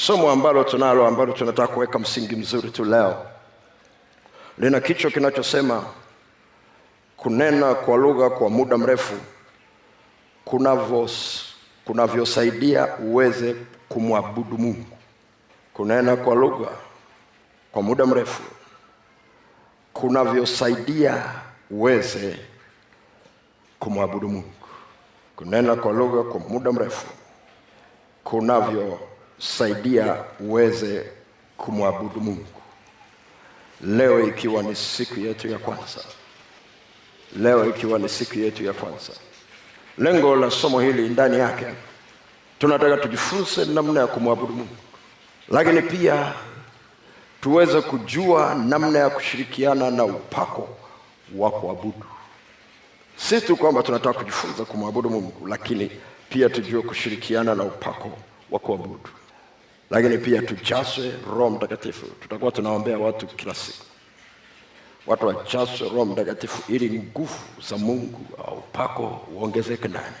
Somo ambalo tunalo ambalo tunataka kuweka msingi mzuri tu leo lina kichwa kinachosema kunena kwa lugha kwa muda mrefu kunavos- kunavyosaidia uweze kumwabudu Mungu. Kunena kwa lugha kwa muda mrefu kunavyosaidia uweze kumwabudu Mungu. Kunena kwa lugha kwa muda mrefu kunavyosaidia uweze kumwabudu Mungu. Leo ikiwa ni siku yetu ya kwanza, leo ikiwa ni siku yetu ya kwanza, lengo la somo hili ndani yake tunataka tujifunze namna ya kumwabudu Mungu, lakini pia tuweze kujua namna ya kushirikiana na upako wa kuabudu. Si tu kwamba tunataka kujifunza kumwabudu Mungu, lakini pia tujue kushirikiana na upako wa kuabudu, lakini pia tujazwe Roho Mtakatifu. Tutakuwa tunaombea watu kila siku, watu wajazwe Roho Mtakatifu ili nguvu za Mungu au upako uongezeke ndani.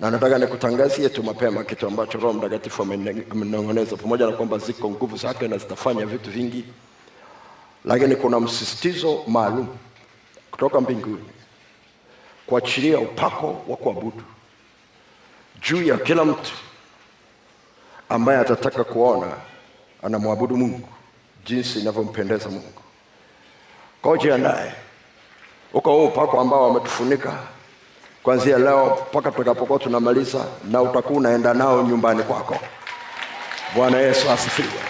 Na nataka nikutangazie tu mapema kitu ambacho Roho Mtakatifu amenong'oneza, pamoja na kwamba ziko nguvu zake na zitafanya vitu vingi, lakini kuna msisitizo maalum kutoka mbinguni. Kuachilia upako wa kuabudu. Juu ya kila mtu ambaye atataka kuona anamwabudu Mungu jinsi inavyompendeza Mungu. Kwa naye uko huu upako ambao wametufunika kuanzia leo mpaka tutakapokuwa tunamaliza, na utakuwa unaenda nao nyumbani kwako. Bwana Yesu asifiwe,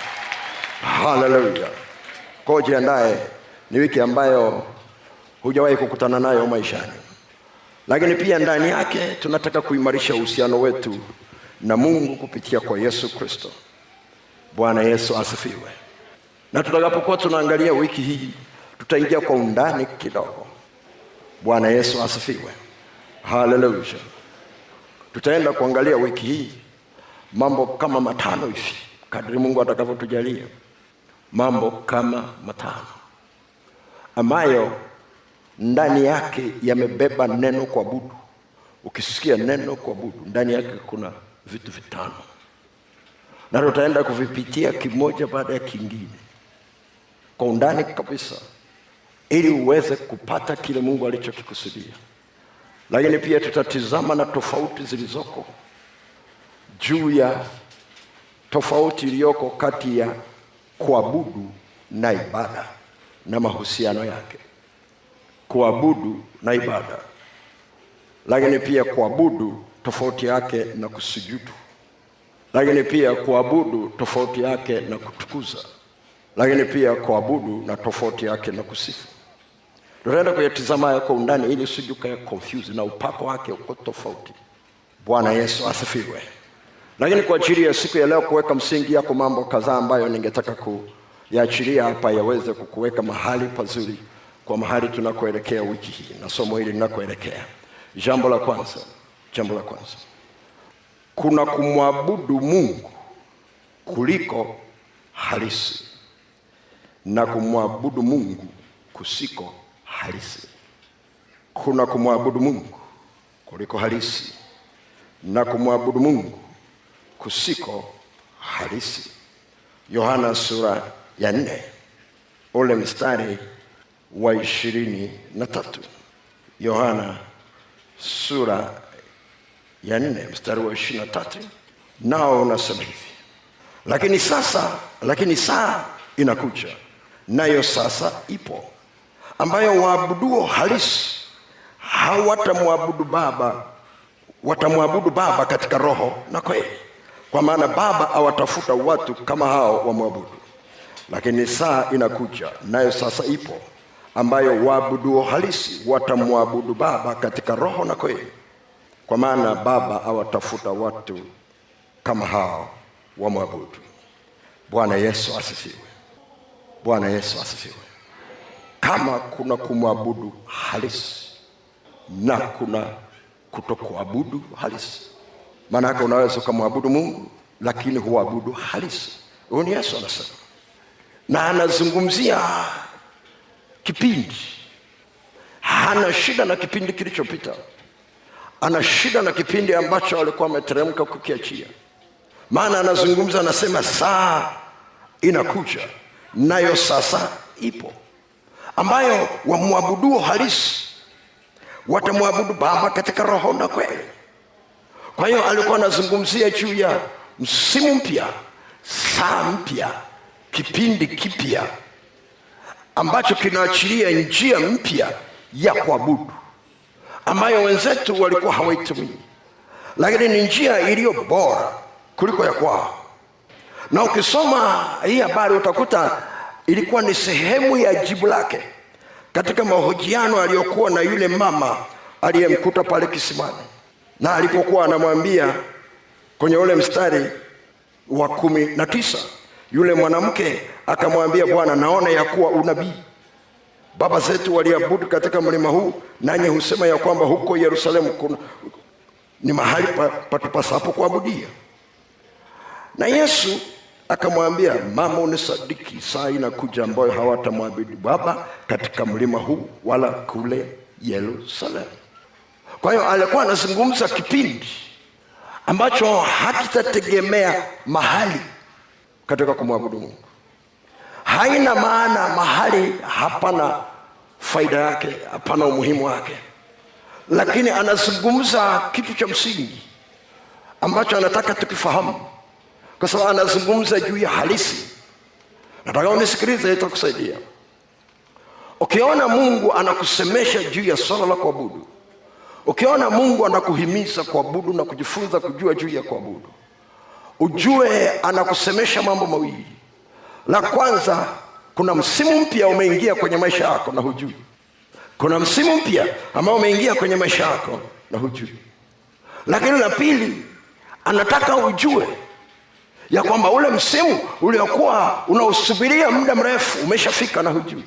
haleluya. Kwa naye ni wiki ambayo hujawahi kukutana nayo maishani lakini pia ndani yake tunataka kuimarisha uhusiano wetu na Mungu kupitia kwa Yesu Kristo. Bwana Yesu asifiwe. Na tutakapokuwa tunaangalia wiki hii, tutaingia kwa undani kidogo. Bwana Yesu asifiwe, haleluya. Tutaenda kuangalia wiki hii mambo kama matano hivi, kadri Mungu atakavyotujalia, mambo kama matano ambayo ndani yake yamebeba neno kuabudu. Ukisikia neno kuabudu, ndani yake kuna vitu vitano, na tutaenda kuvipitia kimoja baada ya kingine. Kwa undani kabisa, ili uweze kupata kile Mungu alichokikusudia. Lakini pia tutatizama na tofauti zilizoko juu ya tofauti iliyoko kati ya kuabudu na ibada na mahusiano yake. Kuabudu na ibada, lakini pia kuabudu tofauti yake na kusujudu, lakini pia kuabudu tofauti yake na kutukuza, lakini pia kuabudu na tofauti yake na kusifu. Tutaenda kuyatizama kwa undani ili usije ya confuse na upako wake uko tofauti. Bwana Yesu asifiwe. Lakini kwa ajili ya siku ya leo kuweka msingi yako mambo kadhaa ambayo ningetaka kuyaachilia hapa yaweze kukuweka mahali pazuri kwa mahali tunakoelekea wiki hii na somo hili linakoelekea. Jambo la kwanza, jambo la kwanza, kuna kumwabudu Mungu kuliko halisi na kumwabudu Mungu kusiko halisi. Kuna kumwabudu Mungu kuliko halisi na kumwabudu Mungu kusiko halisi. Yohana sura ya nne ule mstari wa ishirini na tatu. Yohana sura ya nne mstari wa ishirini na tatu. Nao unasema hivi, lakini sasa, lakini saa inakuja, nayo sasa ipo, ambayo waabuduo halisi hawatamwabudu Baba, watamwabudu Baba katika roho na kweli, kwa maana Baba awatafuta watu kama hao wamwabudu. Lakini saa inakuja, nayo sasa ipo. Ambayo waabuduo halisi watamwabudu Baba katika roho na kweli, kwa maana Baba awatafuta watu kama hao wamwabudu. Bwana Yesu asifiwe. Bwana Yesu asifiwe. Kama kuna kumwabudu halisi na kuna kutokuabudu halisi, maana yake unaweza ukamwabudu Mungu lakini huabudu halisi. Huyu ni Yesu anasema, na anazungumzia kipindi. Hana shida na kipindi kilichopita, ana shida na kipindi ambacho alikuwa ameteremka kukiachia, maana anazungumza, anasema saa inakuja, nayo sasa ipo, ambayo wamwabuduo halisi watamwabudu Baba katika roho na kweli. Kwa hiyo alikuwa anazungumzia juu ya msimu mpya, saa mpya, kipindi kipya ambacho kinaachilia njia mpya ya kuabudu ambayo wenzetu walikuwa hawaitumii, lakini ni njia iliyo bora kuliko ya kwao. Na ukisoma hii habari utakuta ilikuwa ni sehemu ya jibu lake katika mahojiano aliyokuwa na yule mama aliyemkuta pale kisimani, na alipokuwa anamwambia kwenye ule mstari wa kumi na tisa yule mwanamke akamwambia, Bwana, naona ya kuwa unabii. Baba zetu waliabudu katika mlima huu, nanyi husema ya kwamba huko Yerusalemu kuna ni mahali patupasapo kuabudia. Na Yesu akamwambia, mama, unisadiki, saa inakuja ambayo hawatamwabudu Baba katika mlima huu wala kule Yerusalemu. Kwa hiyo alikuwa anazungumza kipindi ambacho hakitategemea mahali katika kumwabudu Mungu. Haina maana mahali hapana faida yake, hapana umuhimu wake, lakini anazungumza kitu cha msingi ambacho anataka tukifahamu, kwa sababu anazungumza juu ya halisi. Nataka unisikilize, itakusaidia. Ukiona Mungu anakusemesha juu ya swala la kuabudu, ukiona Mungu anakuhimiza kuabudu na kujifunza kujua juu ya kuabudu ujue anakusemesha mambo mawili. La kwanza, kuna msimu mpya umeingia kwenye maisha yako na hujui. Kuna msimu mpya ambao umeingia kwenye maisha yako na hujui. Lakini la pili, anataka ujue ya kwamba ule msimu uliokuwa unausubiria muda mrefu umeshafika na hujui.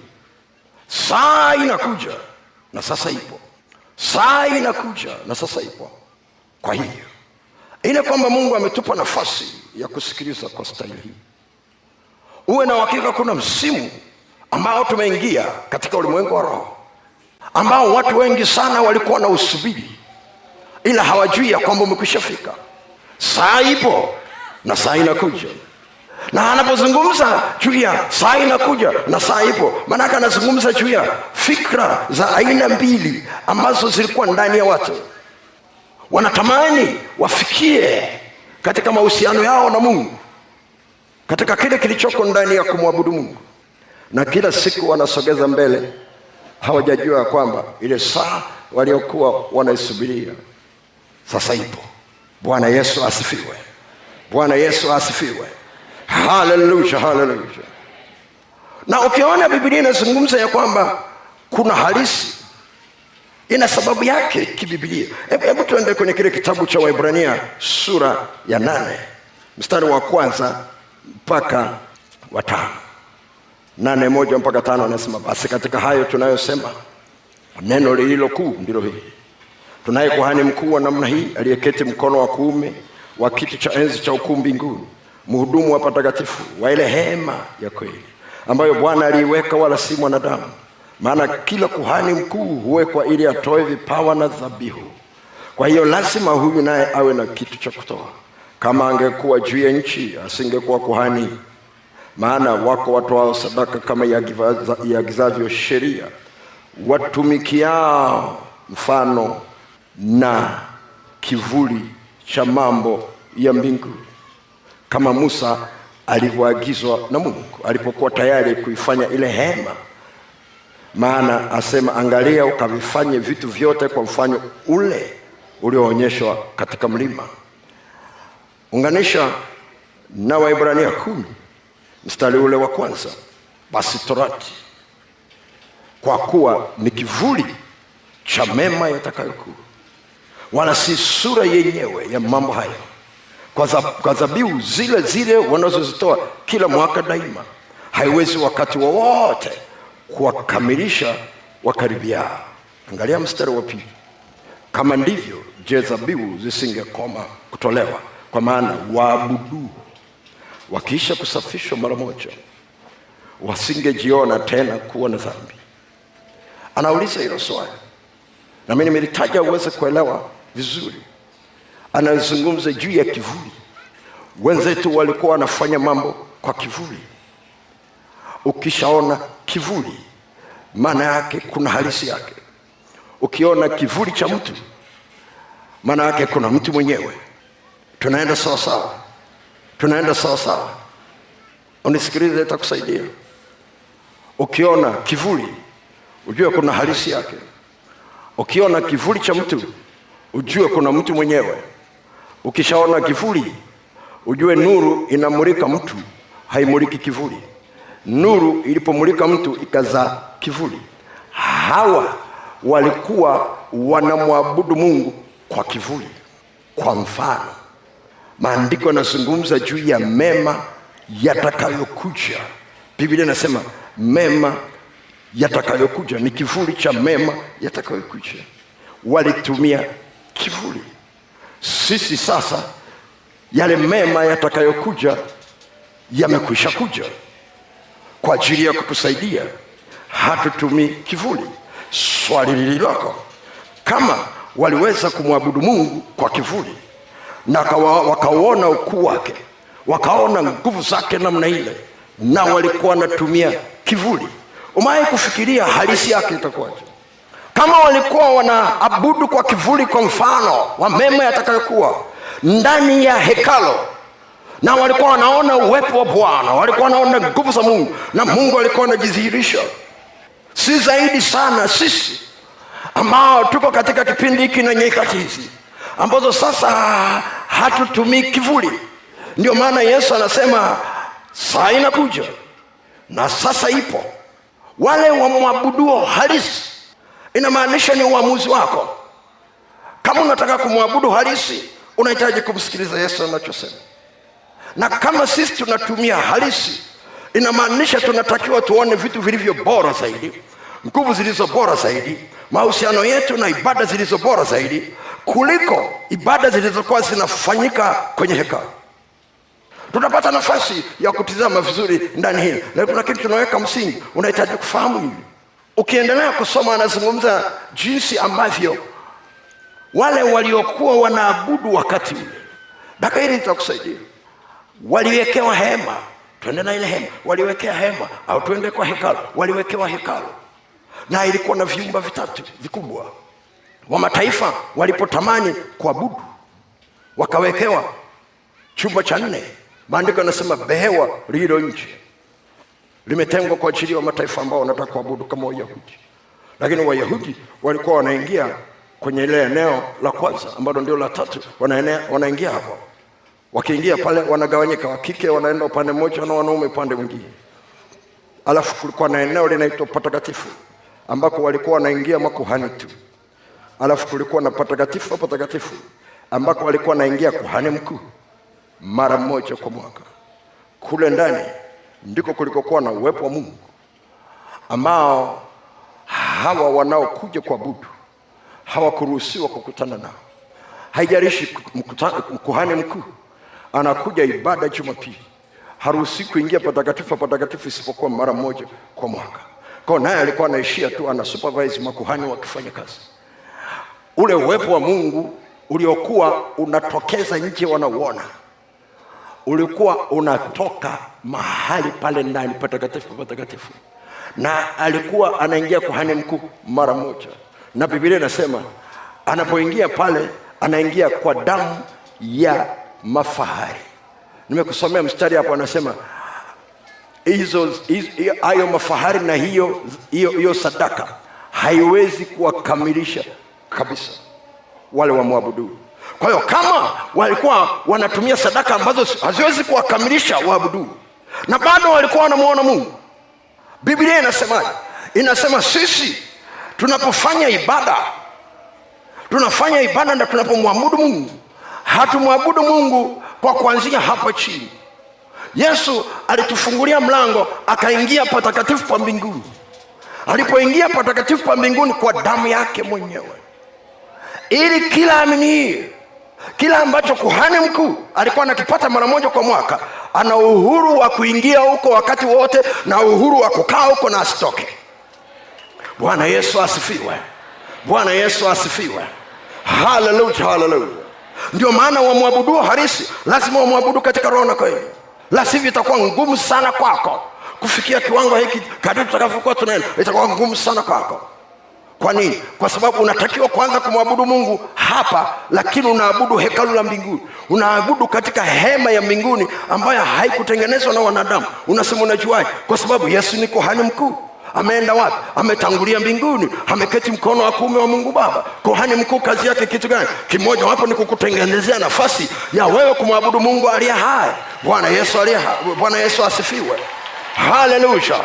Saa inakuja na sasa ipo, saa inakuja na sasa ipo. Kwa hiyo ile kwamba Mungu ametupa nafasi ya kusikiliza kwa staili hii. Uwe na uhakika, kuna msimu ambao tumeingia katika ulimwengu wa roho, ambao watu wengi sana walikuwa na usubiri, ila hawajui ya kwamba umekwisha fika. Saa ipo na saa inakuja, na anapozungumza juu ya saa inakuja na saa ipo, maanake anazungumza juu ya fikra za aina mbili ambazo zilikuwa ndani ya watu. Wanatamani wafikie katika mahusiano yao na Mungu, katika kile kilichoko ndani ya kumwabudu Mungu, na kila siku wanasogeza mbele, hawajajua ya kwamba ile saa waliokuwa wanaisubiria sasa ipo. Bwana Yesu asifiwe! Bwana Yesu asifiwe! Haleluya, haleluya. Na ukiona Biblia inazungumza ya kwamba kuna halisi ina sababu yake kibiblia. Hebu tuende kwenye kile kitabu cha Waebrania sura ya nane mstari wa kwanza mpaka watano nane moja mpaka tano anasema, basi katika hayo tunayosema neno lililo kuu ndilo hili, tunaye kuhani mkuu wa namna hii aliyeketi mkono wa kuume wa kiti cha enzi cha ukuu mbinguni, mhudumu wa patakatifu wa ile hema ya kweli ambayo Bwana aliiweka, wala si mwanadamu maana kila kuhani mkuu huwekwa ili atoe vipawa na dhabihu. Kwa hiyo lazima huyu naye awe na kitu cha kutoa. Kama angekuwa juu ya nchi, asingekuwa kuhani, maana wako watoao sadaka kama iagizavyo sheria, watumikiao mfano na kivuli cha mambo ya mbingu, kama Musa alivyoagizwa na Mungu alipokuwa tayari kuifanya ile hema. Maana asema, angalia ukavifanye vitu vyote kwa mfano ule ulioonyeshwa katika mlima. Unganisha na Waibrania kumi mstari ule wa kwanza. Basi torati kwa kuwa ni kivuli cha mema yatakayokuwa, wala si sura yenyewe ya mambo hayo, kwa dhabihu zile zile wanazozitoa kila mwaka daima, haiwezi wakati wowote wa kuwakamilisha wakaribiao. Angalia mstari wa pili. Kama ndivyo, je, dhabihu zisingekoma kutolewa? Kwa maana waabudu wakiisha kusafishwa mara moja wasingejiona tena kuwa na dhambi. Anauliza hilo swali, na mimi nimelitaja uweze kuelewa vizuri. Anazungumza juu ya kivuli. Wenzetu walikuwa wanafanya mambo kwa kivuli. Ukishaona kivuli, maana yake kuna halisi yake. Ukiona kivuli cha mtu, maana yake kuna mtu mwenyewe. Tunaenda sawa sawa, tunaenda sawa sawa. Unisikilize, itakusaidia. Ukiona kivuli, ujue kuna halisi yake. Ukiona kivuli cha mtu, ujue kuna mtu mwenyewe. Ukishaona kivuli, ujue nuru inamulika mtu, haimuliki kivuli. Nuru ilipomulika mtu ikazaa kivuli. Hawa walikuwa wanamwabudu Mungu kwa kivuli, kwa mfano. Maandiko yanazungumza juu ya mema yatakayokuja. Biblia inasema mema yatakayokuja ni kivuli cha mema yatakayokuja. Walitumia kivuli. Sisi sasa yale mema yatakayokuja yamekwisha kuja kwa ajili ya kukusaidia. Hatutumii kivuli. Swali lililoko, kama waliweza kumwabudu Mungu kwa kivuli na wakauona ukuu wake, wakaona nguvu zake namna ile, na walikuwa wanatumia kivuli, umewahi kufikiria halisi yake itakuwaje? Kama walikuwa wanaabudu kwa kivuli, kwa mfano wa mema yatakayokuwa ndani ya hekalo na walikuwa wanaona uwepo wa Bwana, walikuwa wanaona nguvu za Mungu na Mungu alikuwa anajidhihirisha. Si zaidi sana sisi ambao tuko katika kipindi hiki na nyakati hizi ambazo sasa hatutumii kivuli. Ndio maana Yesu anasema saa inakuja na sasa ipo, wale wamwabuduo halisi. Inamaanisha ni uamuzi wako. Kama unataka kumwabudu halisi, unahitaji kumsikiliza Yesu anachosema na kama sisi tunatumia halisi, inamaanisha tunatakiwa tuone vitu vilivyo bora zaidi, nguvu zilizo bora zaidi, mahusiano yetu na ibada zilizo bora zaidi kuliko ibada zilizokuwa zinafanyika kwenye hekalu. Tutapata nafasi ya kutizama vizuri ndani hili, lakini kuna kitu tunaweka msingi, unahitaji kufahamu hivi. Ukiendelea kusoma, anazungumza jinsi ambavyo wale waliokuwa wanaabudu wakati ule. mpaka hili litakusaidia waliwekewa hema, twende na ile hema. Waliwekea hema au tuende kwa hekalu? Waliwekewa hekalu, na ilikuwa na vyumba vitatu vikubwa. Wa mataifa walipotamani kuabudu wakawekewa chumba cha nne. Maandiko yanasema behewa lililo nje limetengwa kwa ajili ya mataifa ambao wanataka kuabudu kama Wayahudi, lakini Wayahudi walikuwa wanaingia kwenye ile eneo la kwanza ambalo ndio la tatu, wanaingia hapo Wakiingia pale wanagawanyika, wakike wanaenda upande mmoja na wanaume upande mwingine. Alafu kulikuwa na eneo linaitwa patakatifu ambako walikuwa wanaingia makuhani tu. Alafu kulikuwa na patakatifu patakatifu ambako alikuwa anaingia kuhani mkuu mara moja kwa mwaka. Kule ndani ndiko kulikokuwa na uwepo wa Mungu ambao hawa wanaokuja kuabudu hawakuruhusiwa kukutana nao. Haijalishi kuhani mkuu anakuja ibada Jumapili, haruhusi kuingia patakatifu patakatifu isipokuwa mara moja kwa mwaka. Kwa naye alikuwa anaishia tu ana supervise makuhani wakifanya kazi. Ule uwepo wa Mungu uliokuwa unatokeza nje, wanauona. Ulikuwa unatoka mahali pale ndani patakatifu patakatifu, na alikuwa anaingia kuhani mkuu mara moja, na Biblia inasema anapoingia pale anaingia kwa damu ya mafahari. Nimekusomea mstari hapo, anasema hizo hayo mafahari na hiyo hiyo sadaka haiwezi kuwakamilisha kabisa wale wamwabudu. Kwa hiyo kama walikuwa wanatumia sadaka ambazo haziwezi kuwakamilisha waabudu na bado walikuwa wanamwona Mungu, Biblia inasemaje? Inasema sisi tunapofanya ibada tunafanya ibada na tunapomwabudu Mungu hatumwabudu Mungu kwa kuanzia hapa chini. Yesu alitufungulia mlango akaingia patakatifu pa mbinguni. Alipoingia patakatifu pa mbinguni kwa damu yake mwenyewe, ili kila aminie, kila ambacho kuhani mkuu alikuwa anakipata mara moja kwa mwaka, ana uhuru wa kuingia huko wakati wote na uhuru wa kukaa huko na asitoke. Bwana Yesu asifiwe! Bwana Yesu asifiwe! Haleluya, haleluya! Ndio maana wamwabuduo halisi lazima wamwabudu katika roho na kweli, la itakuwa ngumu sana kwako kufikia kiwango hiki. Kadiri tutakavyokuwa tunaenda, itakuwa ngumu sana kwako. Kwa nini? Kwa sababu unatakiwa kwanza kumwabudu Mungu hapa, lakini unaabudu hekalu la mbinguni, unaabudu katika hema ya mbinguni ambayo haikutengenezwa na wanadamu. Unasema unajuaje? Kwa sababu Yesu ni kuhani mkuu. Ameenda wapi? Ametangulia mbinguni, ameketi mkono wa kuume wa Mungu Baba. Kuhani mkuu kazi yake kitu gani? Kimoja wapo ni kukutengenezea nafasi ya wewe kumwabudu Mungu aliye hai. Bwana Yesu aliye hai. Bwana Yesu asifiwe, haleluya.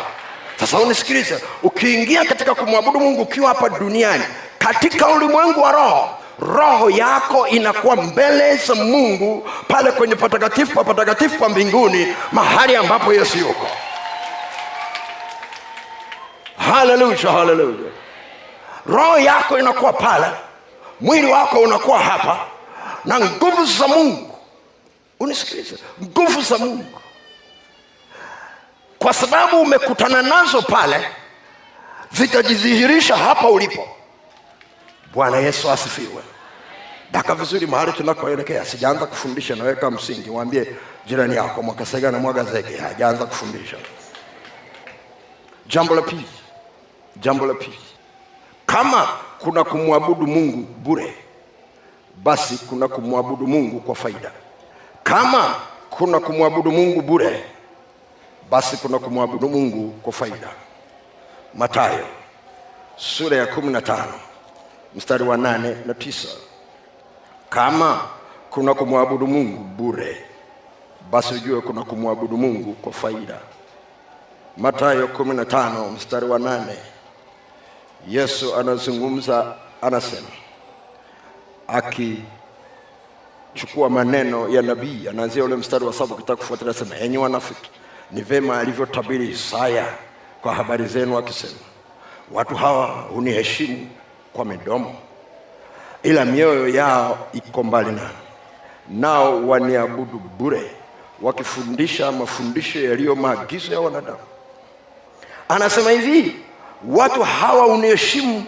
Sasa unisikilize, ukiingia katika kumwabudu Mungu ukiwa hapa duniani katika ulimwengu wa roho, roho yako inakuwa mbele za Mungu pale kwenye patakatifu pa patakatifu pa mbinguni, mahali ambapo Yesu yuko. Haleluya, haleluya. Roho yako inakuwa pale, mwili wako unakuwa hapa, na nguvu za Mungu, unisikilize, nguvu za Mungu kwa sababu umekutana nazo pale, zitajidhihirisha hapa ulipo. Bwana Yesu asifiwe. Daka vizuri mahali tunakoelekea. Sijaanza kufundisha, naweka msingi. Mwambie jirani yako mwakasega na mwaga zege, hajaanza kufundisha. Jambo la pili, jambo la pili, kama kuna kumwabudu Mungu bure, basi kuna kumwabudu Mungu kwa faida. Kama kuna kumwabudu Mungu bure basi kuna kumwabudu Mungu kwa faida. Mathayo sura ya kumi na tano mstari wa nane na tisa. Kama kuna kumwabudu Mungu bure, basi ujue kuna kumwabudu Mungu kwa faida. Mathayo kumi na tano mstari wa nane Yesu anazungumza, anasema akichukua maneno ya nabii, anaanzia ule mstari wa saba, ukitaka kufuatilia, sema enyi wanafiki ni vema alivyotabiri Isaya kwa habari zenu akisema, watu hawa huniheshimu kwa midomo, ila mioyo yao iko mbali nami, nao waniabudu bure, wakifundisha mafundisho yaliyo maagizo ya wanadamu. Anasema hivi, watu hawa huniheshimu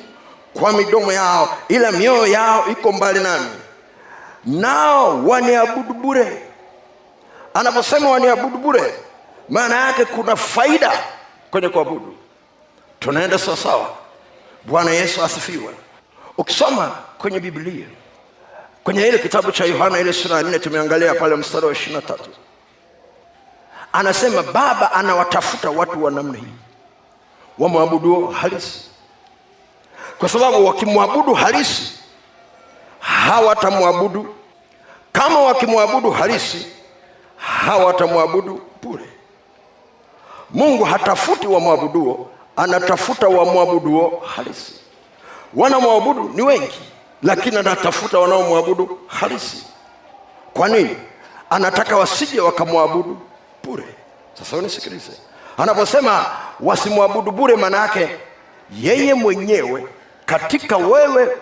kwa midomo yao, ila mioyo yao iko mbali nami, nao waniabudu bure. Anaposema waniabudu bure maana yake kuna faida kwenye kuabudu. Tunaenda sawasawa. Bwana Yesu asifiwe. Ukisoma kwenye Biblia kwenye ile kitabu cha Yohana ile sura ya nne tumeangalia pale mstari wa ishirini na tatu anasema Baba anawatafuta watu wa namna hii wamwabuduo halisi, kwa sababu wakimwabudu halisi hawatamwabudu kama wakimwabudu halisi hawatamwabudu bure. Mungu hatafuti wamwabuduo, anatafuta wamwabuduo halisi. Wanamwabudu ni wengi, lakini anatafuta wanaomwabudu halisi. Kwa nini? Anataka wasije wakamwabudu bure. Sasa unisikilize, anaposema wasimwabudu bure, maana yake yeye mwenyewe katika wewe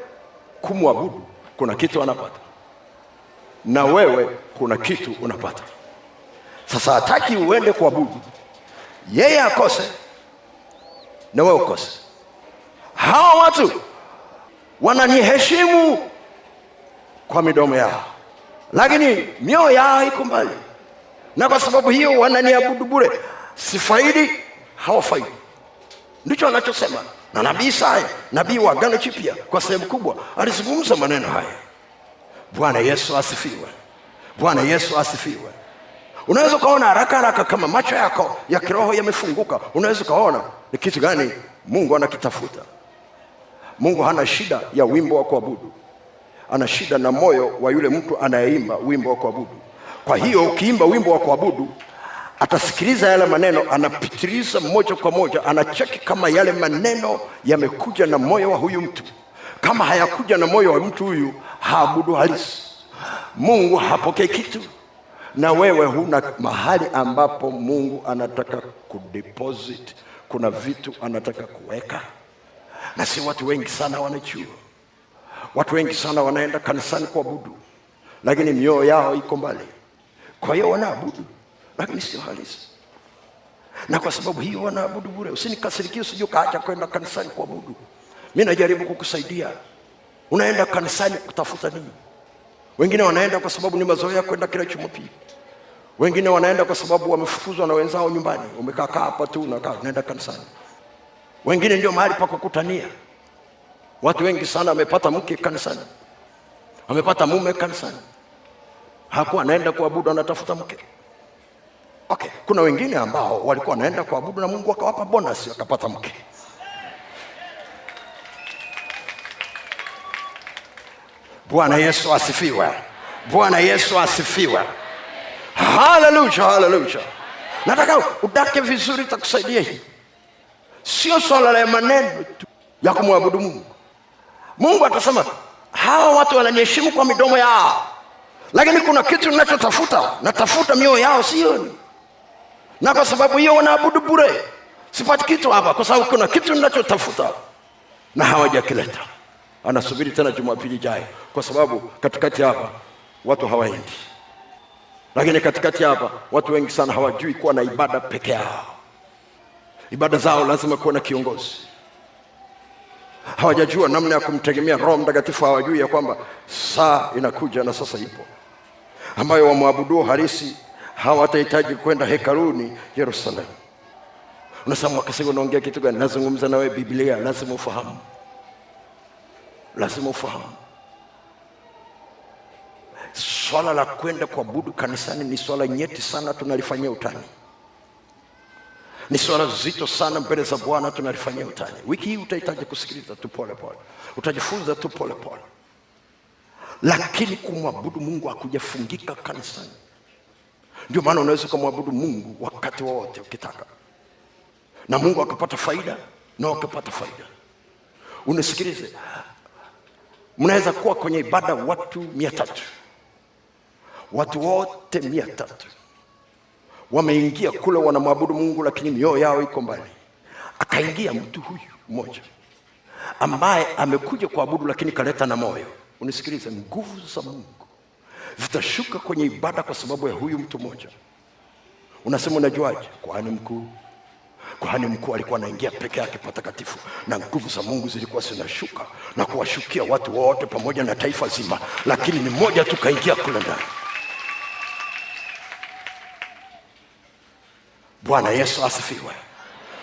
kumwabudu kuna kitu anapata, na wewe kuna kitu unapata. Sasa hataki uende kuabudu yeye akose na wewe ukose. Hawa watu wananiheshimu kwa midomo yao, lakini mioyo yao iko mbali, na kwa sababu hiyo wananiabudu bure. Sifaidi, hawafaidi. Ndicho anachosema na nabii Isaya, nabii wa Agano Jipya, kwa sehemu kubwa alizungumza maneno haya. Bwana Yesu asifiwe! Bwana Yesu asifiwe! Unaweza ukaona haraka haraka kama macho yako ya kiroho yamefunguka, unaweza ukaona ni kitu gani Mungu anakitafuta. Mungu hana shida ya wimbo wa kuabudu, ana shida na moyo wa yule mtu anayeimba wimbo wa kuabudu. Kwa hiyo ukiimba wimbo wa kuabudu, atasikiliza yale maneno, anapitiliza moja kwa moja, anacheki kama yale maneno yamekuja na moyo wa huyu mtu. Kama hayakuja na moyo wa mtu huyu, haabudu halisi. Mungu hapokee kitu na wewe huna mahali ambapo Mungu anataka kudeposit, kuna vitu anataka kuweka, na si watu wengi sana wanajua. Watu wengi sana wanaenda kanisani kuabudu, lakini mioyo yao iko mbali. Kwa hiyo wanaabudu, lakini sio halisi, na kwa sababu hiyo wanaabudu bure. Usinikasirikie, usije ukaacha kwenda kanisani kuabudu. Mi najaribu kukusaidia. Unaenda kanisani kutafuta nini? Wengine wanaenda kwa sababu ni mazoea kwenda kila Jumapili. Wengine wanaenda kwa sababu wamefukuzwa na wenzao nyumbani, umekaa kaa hapa tu unakaa unaenda kanisani. Wengine ndio mahali pa kukutania. Watu wengi sana wamepata mke kanisani, wamepata mume kanisani, hakuwa anaenda kuabudu, anatafuta mke. Okay, kuna wengine ambao walikuwa wanaenda kuabudu na Mungu akawapa bonus, akapata mke. Bwana Yesu asifiwe! Bwana Yesu asifiwe! Haleluya, haleluya! Nataka udake vizuri, takusaidia hii. Sio swala la maneno tu ya kumwabudu Mungu. Mungu atasema hawa watu wananiheshimu kwa midomo yao, lakini kuna kitu ninachotafuta, natafuta mioyo yao, sioni, na kwa sababu hiyo wanaabudu bure. Sipati kitu hapa, kwa sababu kuna kitu ninachotafuta na hawajakileta. Anasubiri tena Jumapili ijayo, kwa sababu katikati hapa watu hawaendi, lakini katikati hapa watu wengi sana hawajui kuwa na ibada peke yao. Ibada zao lazima kuwa na kiongozi hawajajua namna ya kumtegemea Roho Mtakatifu. Hawajui ya kwamba saa inakuja na sasa ipo, ambayo wamwabuduo halisi hawatahitaji kwenda hekaluni Yerusalemu. Unasema wakasema, unaongea kitu gani? Nazungumza nawe Biblia, lazima ufahamu, lazima ufahamu. Swala la kwenda kuabudu kanisani ni swala nyeti sana, tunalifanyia utani ni swala zito sana mbele za Bwana, tunalifanyia utani. Wiki hii utahitaji kusikiliza tu pole pole, utajifunza tu pole pole, lakini kumwabudu Mungu hakujafungika kanisani. Ndio maana unaweza ukamwabudu Mungu wakati wowote ukitaka, na Mungu akapata faida na akapata faida. Unisikilize, mnaweza kuwa kwenye ibada watu mia tatu watu wote mia tatu wameingia kule wanamwabudu Mungu, lakini mioyo yao iko mbali. Akaingia mtu huyu mmoja ambaye amekuja kuabudu, lakini kaleta na moyo. Unisikilize, nguvu za Mungu zitashuka kwenye ibada kwa sababu ya huyu mtu mmoja. Unasema unajuaje? Kwani mkuu kuhani mkuu alikuwa anaingia peke yake patakatifu, na nguvu za Mungu zilikuwa zinashuka na kuwashukia watu wote pamoja na taifa zima, lakini ni mmoja tu kaingia kule ndani. Bwana Yesu asifiwe!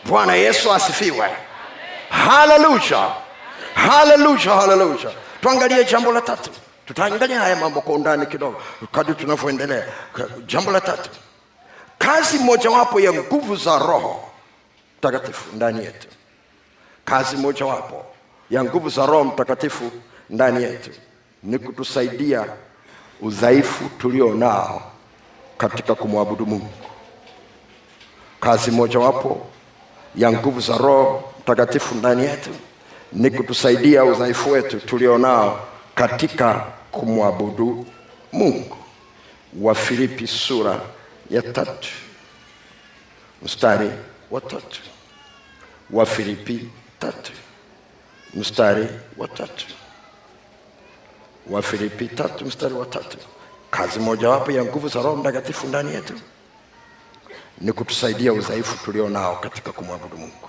Bwana Yesu asifiwe! Haleluya, haleluya, haleluya. Tuangalie jambo la tatu. Tutaangalia haya mambo kwa undani kidogo kadri tunavyoendelea. Jambo la tatu, kazi mojawapo ya nguvu za Roho Mtakatifu ndani yetu. Kazi mojawapo ya nguvu za Roho Mtakatifu ndani yetu ni kutusaidia udhaifu tulio nao katika kumwabudu Mungu. Kazi mojawapo ya nguvu za Roho Mtakatifu ndani yetu ni kutusaidia udhaifu wetu tulio nao katika kumwabudu Mungu. Wa Filipi sura ya tatu mstari wa Wafilipi Wa Filipi tatu mstari wa tatu. Wa Filipi tatu mstari wa tatu. Kazi mojawapo ya nguvu za Roho Mtakatifu ndani yetu ni kutusaidia udhaifu tulio nao katika kumwabudu Mungu.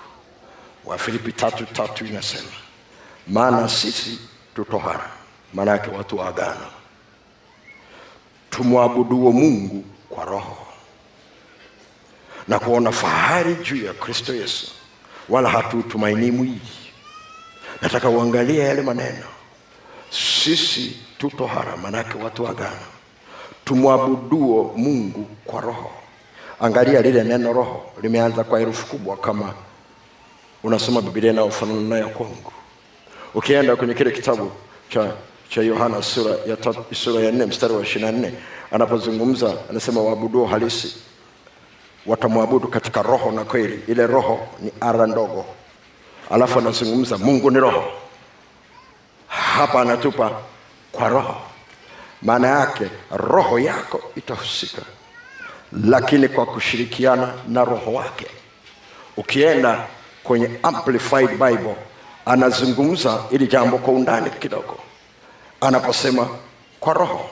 Wafilipi tatu tatu inasema maana sisi tutohara, maana yake watu wa agano, tumwabuduo Mungu kwa roho na kuona fahari juu ya Kristo Yesu, wala hatutumainii mwili. Nataka uangalie yale maneno, sisi tutohara, manake watu wa tumwabuduo Mungu kwa roho. Angalia lile neno roho limeanza kwa herufi kubwa, kama unasoma Biblia inayofanana nayo kwangu. Ukienda kwenye kile kitabu cha cha Yohana sura ya tatu, sura ya nne mstari wa ishirini na nne anapozungumza anasema, waabuduo halisi watamwabudu katika roho na kweli. Ile roho ni ara ndogo, alafu anazungumza Mungu ni roho. Hapa anatupa kwa roho, maana yake roho yako itahusika lakini kwa kushirikiana na roho wake. Ukienda kwenye Amplified Bible anazungumza ili jambo kwa undani kidogo, anaposema kwa roho,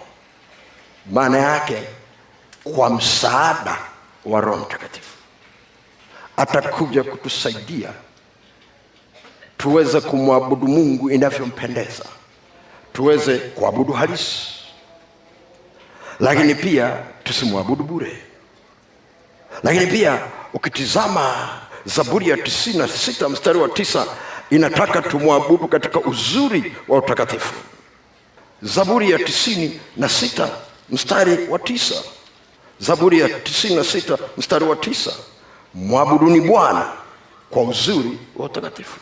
maana yake kwa msaada wa Roho Mtakatifu atakuja kutusaidia tuweze kumwabudu Mungu inavyompendeza, tuweze kuabudu halisi lakini pia tusimwabudu bure. Lakini pia ukitizama Zaburi ya tisini na sita mstari wa tisa inataka tumwabudu katika uzuri wa utakatifu. Zaburi ya tisini na sita mstari wa tisa Zaburi ya tisini na sita mstari wa tisa mwabuduni Bwana kwa uzuri wa utakatifu.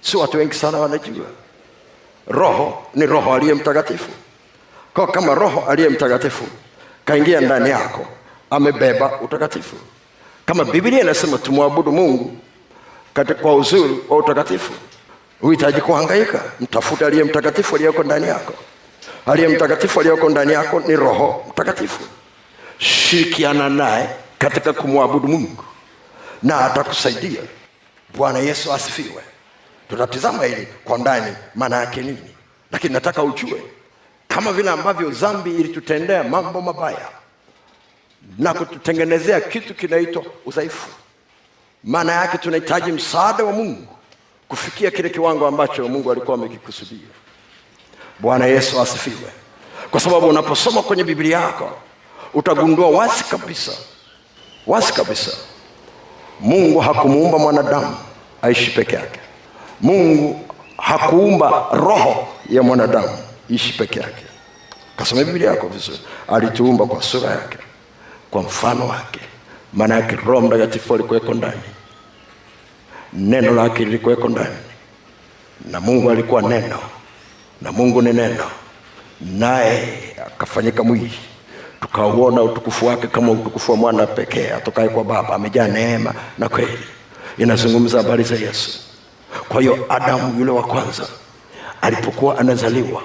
Si watu wengi sana wanajua Roho ni Roho aliye mtakatifu. Kwa kama Roho aliye mtakatifu kaingia ndani yako, amebeba utakatifu. Kama Biblia inasema tumwabudu Mungu kwa uzuri wa utakatifu, uhitaji kuhangaika. Mtafute aliye mtakatifu aliyoko ndani yako. Aliye mtakatifu aliyoko ndani yako ni Roho Mtakatifu. Shirikiana naye katika kumwabudu Mungu na atakusaidia. Bwana Yesu asifiwe. Tutatizama hili kwa ndani, maana yake nini, lakini nataka ujue kama vile ambavyo dhambi ilitutendea mambo mabaya na kututengenezea kitu kinaitwa udhaifu, maana yake tunahitaji msaada wa Mungu kufikia kile kiwango ambacho Mungu alikuwa amekikusudia. Bwana Yesu asifiwe. Kwa sababu unaposoma kwenye Biblia yako utagundua wazi kabisa, wazi kabisa, Mungu hakumuumba mwanadamu aishi peke yake. Mungu hakuumba roho ya mwanadamu ishi peke yake. Kasoma Biblia yako vizuri, alituumba kwa sura yake, kwa mfano wake. Maana yake Roho Mtakatifu alikuweko ndani, neno lake lilikuweko ndani, na Mungu alikuwa neno, na Mungu ni neno, naye akafanyika mwili tukauona utukufu wake kama utukufu wa mwana pekee atokaye kwa Baba, amejaa neema na kweli. Inazungumza habari za Yesu. Kwa hiyo Adamu yule wa kwanza alipokuwa anazaliwa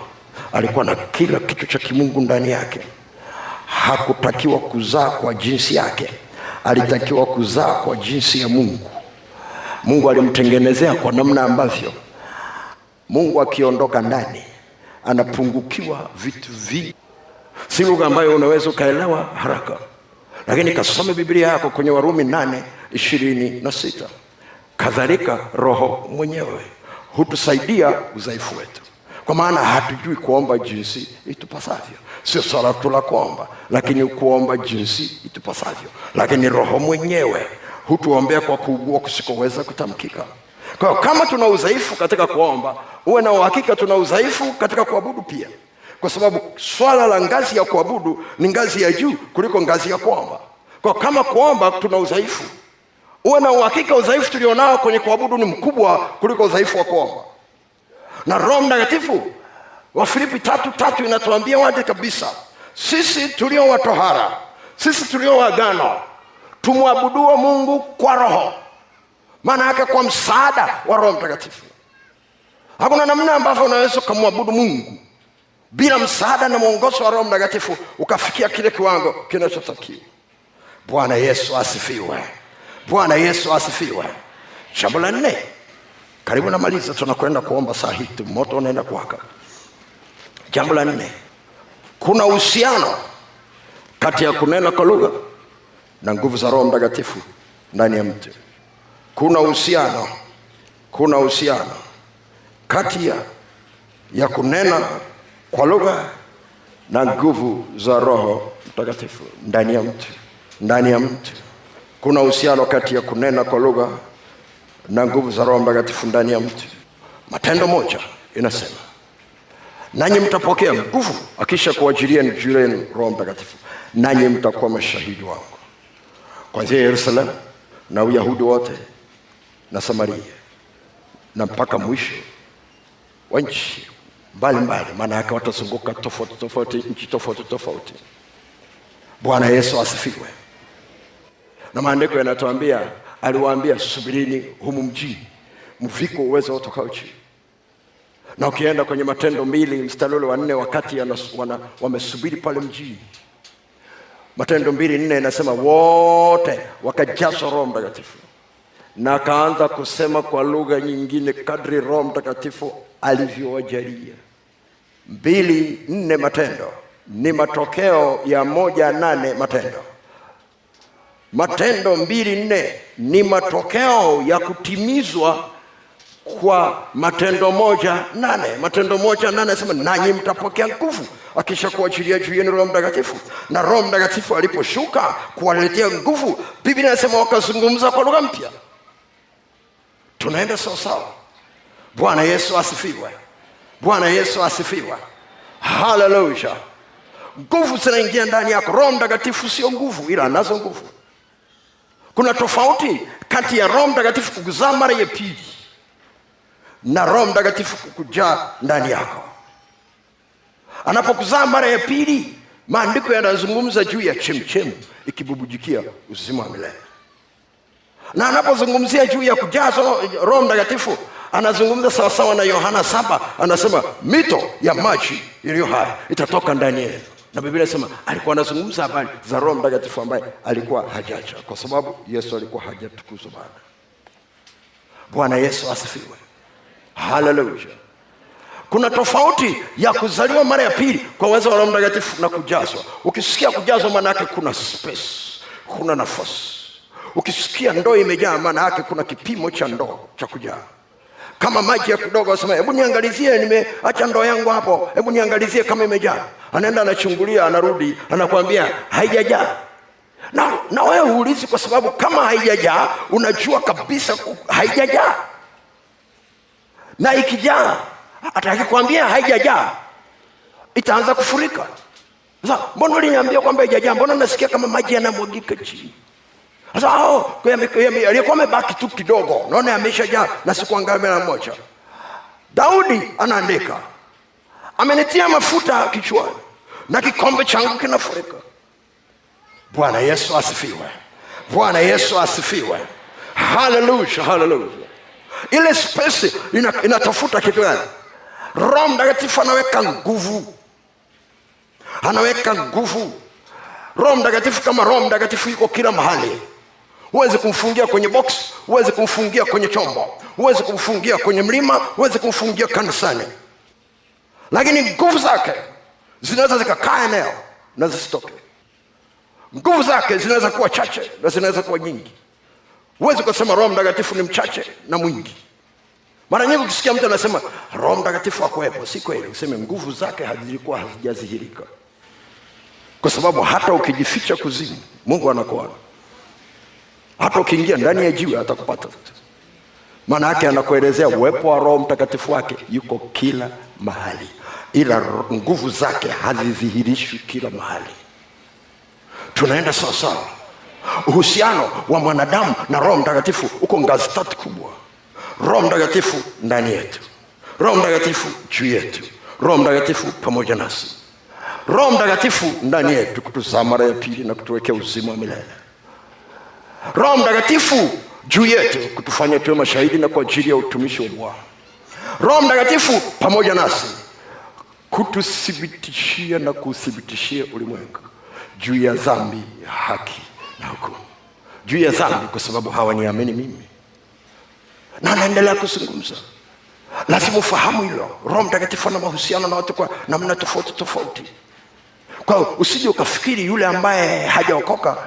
alikuwa na kila kitu cha kimungu ndani yake. Hakutakiwa kuzaa kwa jinsi yake, alitakiwa kuzaa kwa jinsi ya Mungu. Mungu alimtengenezea kwa namna ambavyo Mungu akiondoka ndani anapungukiwa vitu vingi, si lugha ambayo unaweza ukaelewa haraka, lakini kasome Biblia yako kwenye Warumi nane ishirini na sita. Kadhalika Roho mwenyewe hutusaidia udhaifu wetu, kwa maana hatujui kuomba jinsi itupasavyo. Sio swala tu la kuomba, lakini kuomba jinsi itupasavyo, lakini Roho mwenyewe hutuombea kwa kuugua kusikoweza kutamkika. Kwa hiyo kama tuna udhaifu katika kuomba, uwe na uhakika tuna udhaifu katika kuabudu pia, kwa sababu swala la ngazi ya kuabudu ni ngazi ya juu kuliko ngazi ya kuomba. Kwa kama kuomba tuna udhaifu uwe na uhakika udhaifu tulionao kwenye kuabudu ni mkubwa kuliko udhaifu wa kuomba. Na Roho Mtakatifu wa Filipi tatu tatu inatuambia wazi kabisa, sisi tulio watohara, sisi tulio wagano, tumwabuduo Mungu kwa Roho, maana yake kwa msaada wa Roho Mtakatifu. Hakuna namna ambavyo unaweza ukamwabudu Mungu bila msaada na mwongozo wa Roho Mtakatifu ukafikia kile kiwango kinachotakiwa. Bwana Yesu asifiwe. Bwana Yesu asifiwe. Jambo la nne, karibu namaliza, tunakwenda kuomba saa hii moto unaenda kuwaka. Jambo la nne, kuna uhusiano kati ya kunena kwa lugha na nguvu za Roho Mtakatifu ndani ya mtu. Kuna uhusiano, kuna uhusiano kati ya kunena kwa lugha na nguvu za Roho Mtakatifu ndani ya mtu, ndani ya mtu. Kuna uhusiano kati ya kunena kwa lugha na nguvu za Roho Mtakatifu ndani ya mtu. Matendo moja inasema, nanyi mtapokea nguvu akisha kuajilia juu yenu Roho Mtakatifu, nanyi mtakuwa mashahidi wangu. Kwanzia Yerusalemu na Uyahudi wote na Samaria na mpaka mwisho wa nchi mbalimbali. Maana yake watazunguka tofauti tofauti, nchi tofauti tofauti. Bwana Yesu asifiwe na maandiko yanatuambia aliwaambia, subirini humu mjini mviko uwezo utokao chini. Na ukienda kwenye Matendo mbili mstari ule wa nne, wakati wamesubiri pale mjini, Matendo mbili nne inasema wote wakajazwa Roho Mtakatifu na akaanza kusema kwa lugha nyingine kadri Roho Mtakatifu alivyowajalia. mbili nne Matendo ni matokeo ya moja nane Matendo Matendo mbili nne ni matokeo ya kutimizwa kwa Matendo moja nane Matendo moja nane asema nanyi mtapokea nguvu akisha kuachilia juu yenu Roho Mtakatifu. Na Roho Mtakatifu aliposhuka kuwaletea nguvu, Biblia inasema wakazungumza kwa lugha mpya. Tunaenda sawasawa. Bwana Yesu asifiwe. Bwana Yesu asifiwe. Haleluya. Nguvu zinaingia ndani yako. Roho Mtakatifu sio nguvu, ila anazo nguvu. Kuna tofauti kati ya Roho Mtakatifu kukuzaa mara ya pili na Roho Mtakatifu kukujaa ndani yako. Anapokuzaa mara ya pili, maandiko yanazungumza juu ya chemchemu ikibubujikia uzima wa milele, na anapozungumzia juu ya kujazwa Roho Mtakatifu anazungumza sawasawa na Yohana saba, anasema mito ya maji iliyo hai itatoka ndani yenu na Biblia inasema alikuwa anazungumza habari za Roho Mtakatifu ambaye alikuwa hajaja, kwa sababu Yesu alikuwa hajatukuzwa bado. Bwana Yesu asifiwe, haleluya. Kuna tofauti ya kuzaliwa mara ya pili kwa uwezo wa Roho Mtakatifu na kujazwa. Ukisikia kujazwa, maana yake kuna space, kuna nafasi. Ukisikia ndoo imejaa, maana yake kuna kipimo cha ndoo cha kujaa kama maji ya kidogo, asema hebu niangalizie, nimeacha ndoo yangu hapo, hebu niangalizie kama imejaa. Anaenda anachungulia, anarudi, anakuambia haijajaa. Na, na wewe huulizi kwa sababu kama haijajaa unajua kabisa haijajaa, na ikijaa atakikwambia haijajaa itaanza kufurika. Mbona uliniambia kwamba haijajaa? Mbona nasikia kama maji yanamwagika chini? Sasa hao aliyekuwa amebaki tu kidogo, naona ameshajaa na sikuangalia mara moja. Daudi anaandika, amenitia mafuta kichwani na kikombe changu kinafurika. Bwana Yesu asifiwe! Bwana Yesu asifiwe! Haleluya, haleluya! Ile spesi inatafuta kitu gani? Roho Mtakatifu anaweka nguvu, anaweka nguvu. Roho Mtakatifu kama Roho Mtakatifu yuko kila mahali huwezi kumfungia kwenye box, huwezi kumfungia kwenye chombo, huwezi kumfungia kwenye mlima, huwezi kumfungia kanisani, lakini nguvu zake zinaweza zikakaa eneo na zisitoke. Nguvu zake zinaweza kuwa chache na zinaweza kuwa nyingi. Huwezi ukasema Roho Mtakatifu ni mchache na mwingi. Mara nyingi ukisikia mtu anasema Roho Mtakatifu akuwepo, si kweli. Useme nguvu zake hazilikuwa hazijadhihirika, kwa sababu hata ukijificha kuzimu, Mungu anakuona hata ukiingia ndani ya jiwe atakupata. Maana yake anakuelezea uwepo wa Roho Mtakatifu wake yuko kila mahali, ila nguvu zake hazidhihirishwi kila mahali. Tunaenda sawa sawa. Uhusiano wa mwanadamu na Roho Mtakatifu uko ngazi tatu kubwa: Roho Mtakatifu ndani yetu, Roho Mtakatifu juu yetu, Roho Mtakatifu pamoja nasi. Roho Mtakatifu ndani yetu kutuzaa mara ya pili na kutuwekea uzima wa milele Roho Mtakatifu juu yetu kutufanya tuwe mashahidi na kwa ajili ya utumishi wa Bwana. Roho Mtakatifu pamoja nasi kututhibitishia na kuthibitishia ulimwengu juu ya dhambi, haki na hukumu, juu ya dhambi kwa sababu hawaniamini mimi, na anaendelea kuzungumza. Lazima ufahamu hilo. Roho Mtakatifu ana mahusiano na watu kwa namna tofauti tofauti, kwa usije ukafikiri yule ambaye hajaokoka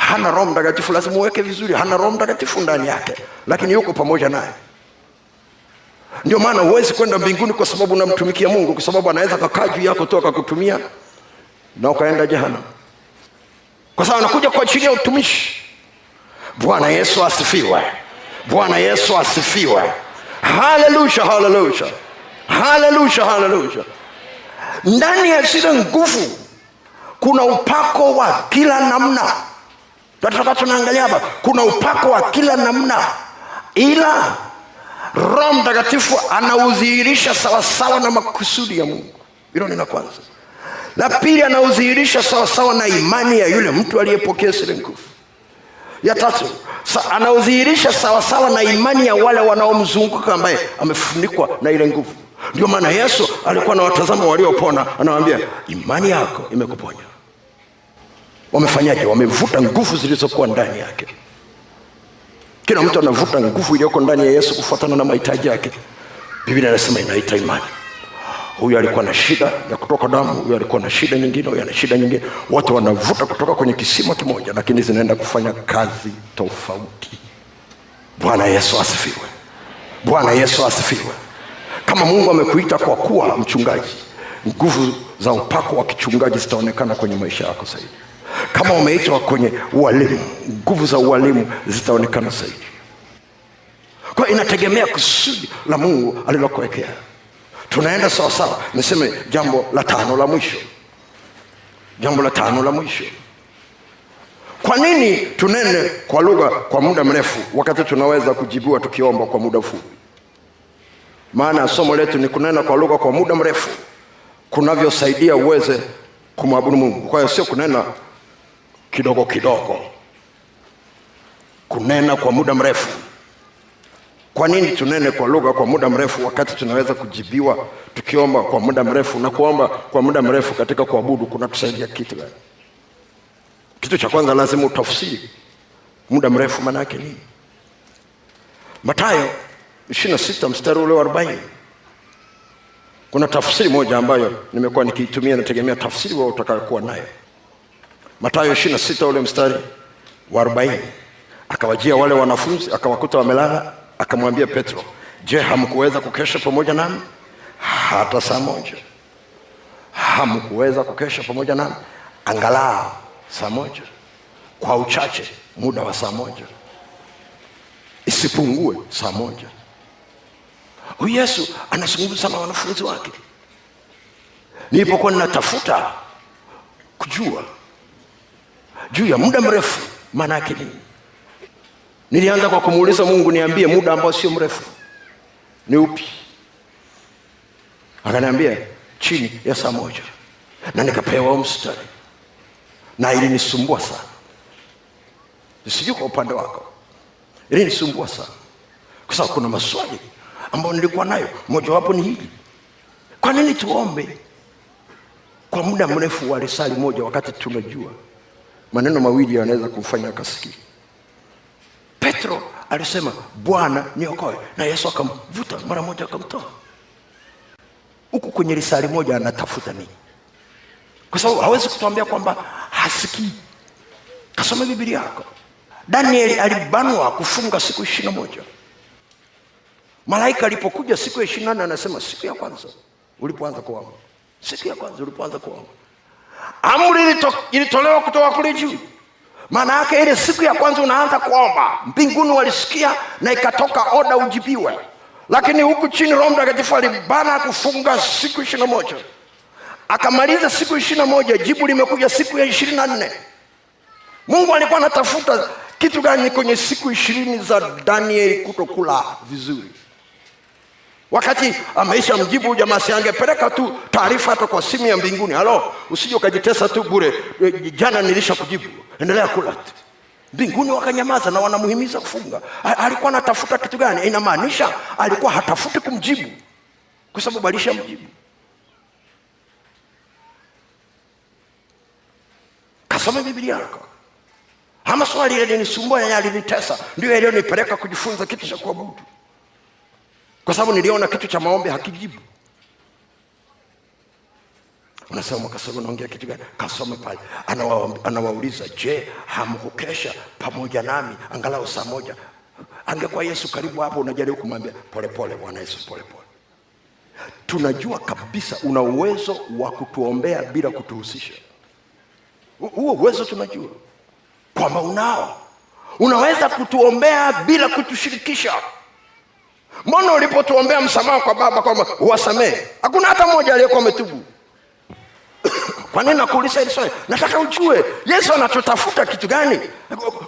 hana Roho Mtakatifu, lazima uweke vizuri, hana Roho Mtakatifu ndani yake, lakini yuko pamoja naye. Ndio maana huwezi kwenda mbinguni kwa sababu unamtumikia Mungu, kwa sababu anaweza kakaa juu yako tu akakutumia na ukaenda jehanamu, kwa sababu anakuja kwa ajili ya utumishi. Bwana Yesu asifiwe! Bwana Yesu asifiwe! Haleluya, haleluya, haleluya, haleluya! Ndani ya zile nguvu kuna upako wa kila namna tunataka tunaangalia hapa, kuna upako wa kila namna, ila Roho Mtakatifu anaudhihirisha sawasawa na makusudi ya Mungu. Hilo ni la kwanza. La pili, anaudhihirisha sawasawa na imani ya yule mtu aliyepokea zile nguvu. Ya tatu, anaudhihirisha sawasawa na imani ya wale wanaomzunguka ambaye amefunikwa na ile nguvu. Ndio maana Yesu alikuwa na watazama waliopona, anawaambia imani yako imekuponya. Wamefanyaje? Wamevuta nguvu zilizokuwa ndani yake. Kila mtu anavuta nguvu iliyoko ndani ya Yesu kufuatana na mahitaji yake. Biblia inasema inaita imani. Huyu alikuwa na shida ya kutoka damu, huyu alikuwa na shida nyingine, huyu ana shida nyingine. Wote wanavuta kutoka kwenye kisima kimoja, lakini zinaenda kufanya kazi tofauti. Bwana Yesu asifiwe. Bwana Yesu asifiwe. Kama Mungu amekuita kwa kuwa mchungaji, nguvu za upako wa kichungaji zitaonekana kwenye maisha yako zaidi. Kama umeitwa kwenye ualimu, nguvu za ualimu zitaonekana zaidi. Kwa inategemea kusudi la Mungu alilokuwekea. Tunaenda sawasawa. Niseme jambo la tano la mwisho, jambo la tano la mwisho. Kwa nini tunene kwa lugha kwa muda mrefu wakati tunaweza kujibiwa tukiomba kwa muda mfupi? Maana somo letu ni kunena kwa lugha kwa muda mrefu kunavyosaidia uweze kumwabudu Mungu. Kwa hiyo sio kunena kidogo kidogo, kunena kwa muda mrefu. Kwa nini tunene kwa lugha kwa muda mrefu wakati tunaweza kujibiwa tukiomba kwa muda mrefu? Na kuomba kwa muda mrefu katika kuabudu kunatusaidia kitu gani? Kitu cha kwanza lazima utafsiri muda mrefu maana yake nini. Mathayo 26 mstari ule wa 40 kuna tafsiri moja ambayo nimekuwa nikiitumia, nategemea tafsiri wao utakayokuwa nayo. Mathayo 26 ule mstari wa 40, akawajia wale wanafunzi akawakuta wamelala, akamwambia Petro, je, hamkuweza kukesha pamoja nami hata saa moja? Hamkuweza kukesha pamoja nami angalau saa moja, kwa uchache muda wa saa moja, isipungue saa moja. Huyu Yesu anazungumza na wanafunzi wake. Nilipokuwa ninatafuta kujua juu ya muda mrefu. Maana yake nini, nilianza kwa kumuuliza Mungu, niambie muda ambao sio mrefu ni upi? Akaniambia chini ya saa moja, na nikapewa mstari. Na ilinisumbua sana, sijui kwa upande wako, ilinisumbua sana. Kwa sababu kuna maswali ambayo nilikuwa nayo, mojawapo ni hili: kwa nini tuombe? Kwa muda mrefu wa risali moja wakati tunajua maneno mawili yanaweza kumfanya akasikia? Petro alisema Bwana niokoe, na Yesu akamvuta mara moja akamtoa. Huku kwenye risali moja anatafuta nini? Kwa sababu hawezi kutuambia kwamba hasikii. Kasome Biblia yako. Danieli alibanwa kufunga siku ishirini na moja. Malaika alipokuja siku ya ishirini na nane anasema siku ya kwanza ulipoanza kuomba, siku ya kwanza ulipoanza kuomba, amri ilito, ilitolewa kutoka kule juu. Maana yake ile siku ya kwanza unaanza kuomba, mbinguni walisikia na ikatoka oda ujibiwe, lakini huku chini Roho Mtakatifu alibana kufunga siku ishirini na moja akamaliza siku ishirini na moja jibu limekuja siku ya ishirini na nne Mungu alikuwa anatafuta kitu gani kwenye siku ishirini za Danieli kutokula vizuri? Wakati ameisha mjibu jamaa, si angepeleka tu taarifa hata kwa simu ya mbinguni, halo, usije ukajitesa tu bure, jana nilisha kujibu, endelea kula tu. Mbinguni wakanyamaza na wanamuhimiza kufunga. Alikuwa anatafuta kitu gani? Inamaanisha alikuwa hatafuti kumjibu, kwa sababu alishamjibu. Kasome Biblia yako. Ama swali yalinisumbua yalinitesa, ndio yaliyonipeleka kujifunza kitu cha kuabudu, kwa sababu niliona kitu cha maombi hakijibu. Unasema Kasoro, unaongea kitu gani? Kasome pale. Anawa, anawauliza je, hamkukesha pamoja nami angalau saa moja? Angekuwa Yesu karibu hapo, unajaribu kumwambia polepole, Bwana Yesu, polepole. Tunajua kabisa una uwezo wa kutuombea bila kutuhusisha huo uwezo tunajua kwamba unao, unaweza kutuombea bila kutushirikisha. Mbona ulipotuombea msamaha kwa Baba kwamba uwasamehe, hakuna hata mmoja aliyekuwa ametubu? Kwa nini nakuuliza hili swali? Nataka ujue Yesu anachotafuta kitu gani.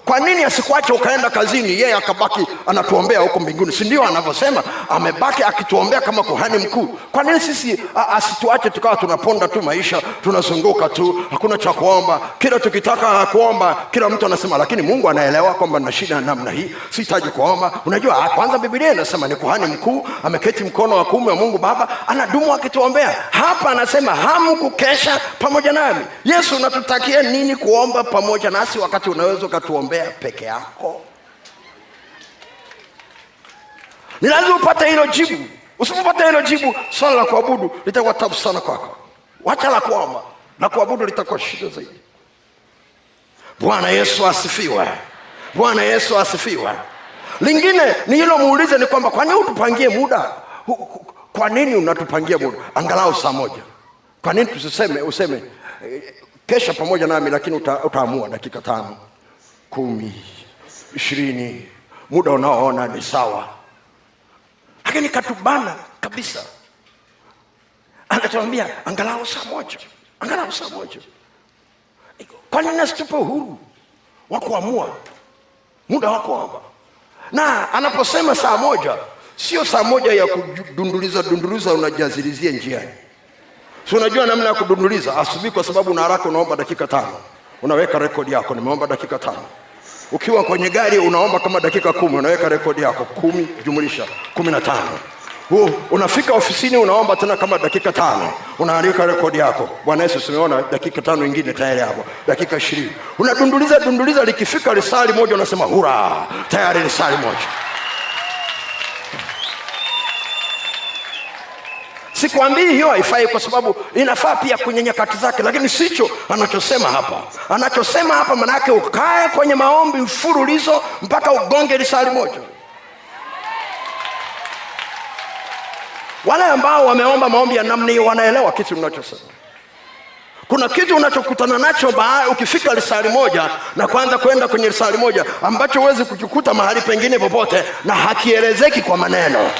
Kwa nini asikuache ukaenda kazini, yeye akabaki anatuombea huko mbinguni? Si ndio anavyosema, amebaki akituombea kama kuhani mkuu. Kwa nini sisi asituache tukawa tunaponda tu maisha, tunazunguka tu, hakuna cha kuomba? Kila tukitaka kuomba, kila mtu anasema, lakini Mungu anaelewa kwamba na shida namna hii, sihitaji kuomba. Unajua, kwanza Biblia inasema ni kuhani mkuu, ameketi mkono wa kuume wa Mungu Baba, anadumu akituombea. Hapa anasema hamkukesha pamoja nami. Yesu, unatutakia nini kuomba pamoja nasi wakati unaweza ukatuombea peke yako? Ni lazima upate hilo jibu. Usipopata hilo jibu, swala la kuabudu litakuwa tabu sana kwako. Wacha la kuomba na kuabudu litakuwa shida zaidi. Bwana Yesu asifiwe! Bwana Yesu asifiwe! Lingine ni hilo, muulize ni kwamba kwa nini utupangie muda? Kwa nini unatupangia muda angalau saa moja? Kwa nini tusiseme useme kesha pamoja nami, lakini uta, utaamua dakika tano, kumi, ishirini, muda unaoona ni sawa, lakini katubana kabisa. Anatuambia angalau saa moja, angalau saa moja. Kwa nini asitupe uhuru wa kuamua muda wako hapa? Na anaposema saa moja, sio saa moja ya kudunduliza dunduliza, unajazilizia njiani. Si unajua namna ya kudunduliza asubuhi, kwa sababu una haraka, unaomba dakika tano, unaweka rekodi yako, nimeomba dakika tano. Ukiwa kwenye gari unaomba kama dakika kumi, unaweka rekodi yako kumi jumlisha kumi na tano. Uh, unafika ofisini unaomba tena kama dakika tano, unaandika rekodi yako. Bwana Yesu, simeona dakika tano ingine tayari hapo, dakika ishirini unadunduliza dunduliza, likifika lisali moja unasema hura, tayari lisali moja. Sikwambii hiyo haifai, kwa sababu inafaa pia kwenye nyakati zake, lakini sicho anachosema hapa. Anachosema hapa maana yake ukae kwenye maombi mfululizo mpaka ugonge lisali moja. Wale ambao wameomba maombi ya namna hiyo wanaelewa kitu unachosema. Kuna kitu unachokutana nacho baa ukifika lisali moja na kwanza kwenda kwenye lisali moja ambacho huwezi kukikuta mahali pengine popote, na hakielezeki kwa maneno.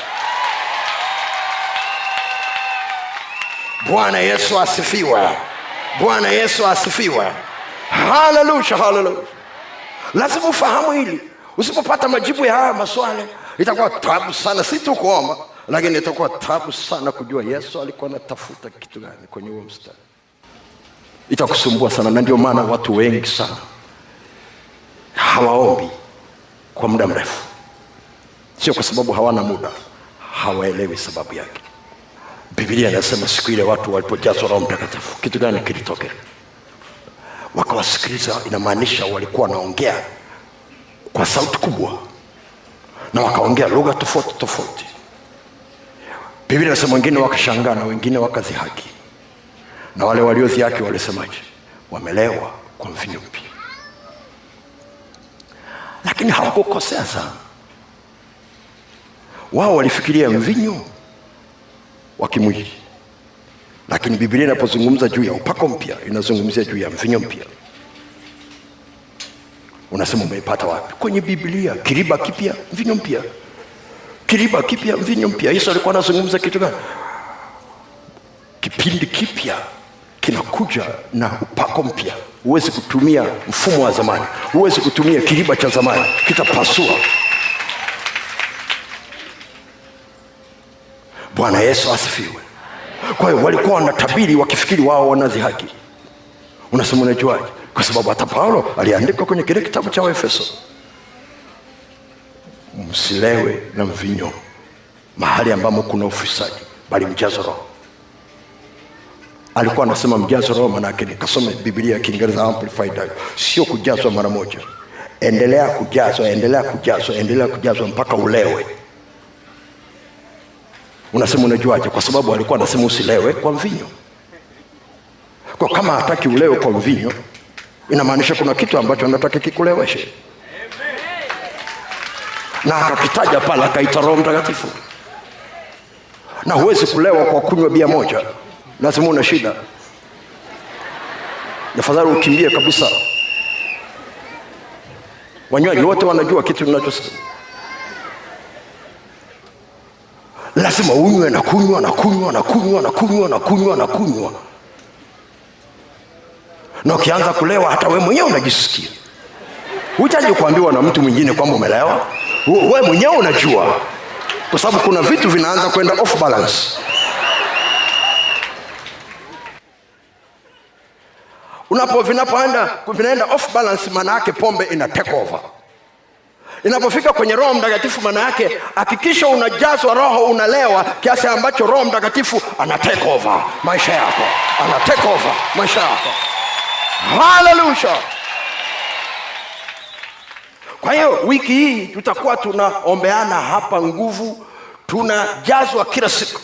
Bwana Yesu asifiwa, Bwana Yesu asifiwa. Haleluya, haleluya! Lazima ufahamu hili. Usipopata majibu ya haya maswali itakuwa tabu sana, si tu kuomba lakini itakuwa tabu sana kujua Yesu alikuwa anatafuta kitu gani kwenye huo mstari. Itakusumbua sana, na ndio maana watu wengi sana hawaombi kwa muda mrefu, sio kwa sababu hawana muda, hawaelewi sababu yake. Biblia inasema siku ile watu walipojazwa Roho Mtakatifu, kitu gani kilitokea? Wakawasikiliza. Inamaanisha walikuwa wanaongea kwa sauti kubwa na wakaongea lugha tofauti tofauti Biblia inasema wengine wakashangaa na wengine wakazihaki, na wale waliozihaki walisemaje? Wamelewa kwa mvinyo mpya. Lakini hawakukosea sana, wao walifikiria mvinyo wa kimwili, lakini Biblia inapozungumza juu ya upako mpya inazungumzia juu ya mvinyo mpya. Unasema umeipata wapi? Kwenye Biblia. Kiriba kipya, mvinyo mpya kiriba kipya, mvinyo mpya. Yesu alikuwa anazungumza kitu gani? Kipindi kipya kinakuja na upako mpya. Huwezi kutumia mfumo wa zamani, huwezi kutumia kiriba cha zamani, kitapasua. Bwana Yesu asifiwe. Kwa hiyo walikuwa wanatabiri wakifikiri wao wanazihaki. Unasema unajuaje? Kwa sababu hata Paulo aliandika kwenye kile kitabu cha Waefeso msilewe na mvinyo mahali ambamo kuna ufisadi, bali mjazo Roho. Alikuwa anasema mjazo Roho, manake nikasome Biblia ya Kiingereza Amplified, sio kujazwa mara moja. Endelea kujazwa, endelea kujazwa, endelea kujazwa mpaka ulewe. Unasema unajuaje? Kwa sababu alikuwa anasema usilewe kwa mvinyo. Kwa kama hataki ulewe kwa mvinyo, inamaanisha kuna kitu ambacho anataka kikuleweshe na akakitaja pale, akaita Roho Mtakatifu. Na huwezi kulewa kwa kunywa bia moja, lazima una shida. Afadhali ukimbie kabisa. Wanywaji wote wanajua kitu ninachosema. Lazima unywe na kunywa na kunywa na kunywa na kunywa na kunywa na kunywa, na ukianza kulewa hata we mwenyewe unajisikia. Hutaji kuambiwa na mtu mwingine kwamba umelewa we mwenyewe unajua, kwa sababu kuna vitu vinaanza kwenda off balance. Unapo vinapoenda vinaenda off balance, maana yake pombe ina take over. Inapofika kwenye Roho Mtakatifu, maana yake hakikisha unajazwa Roho, unalewa kiasi ambacho Roho Mtakatifu ana take over maisha yako, ana take over maisha yako. Haleluya! Kwa hiyo wiki hii tutakuwa tunaombeana hapa nguvu, tunajazwa kila siku.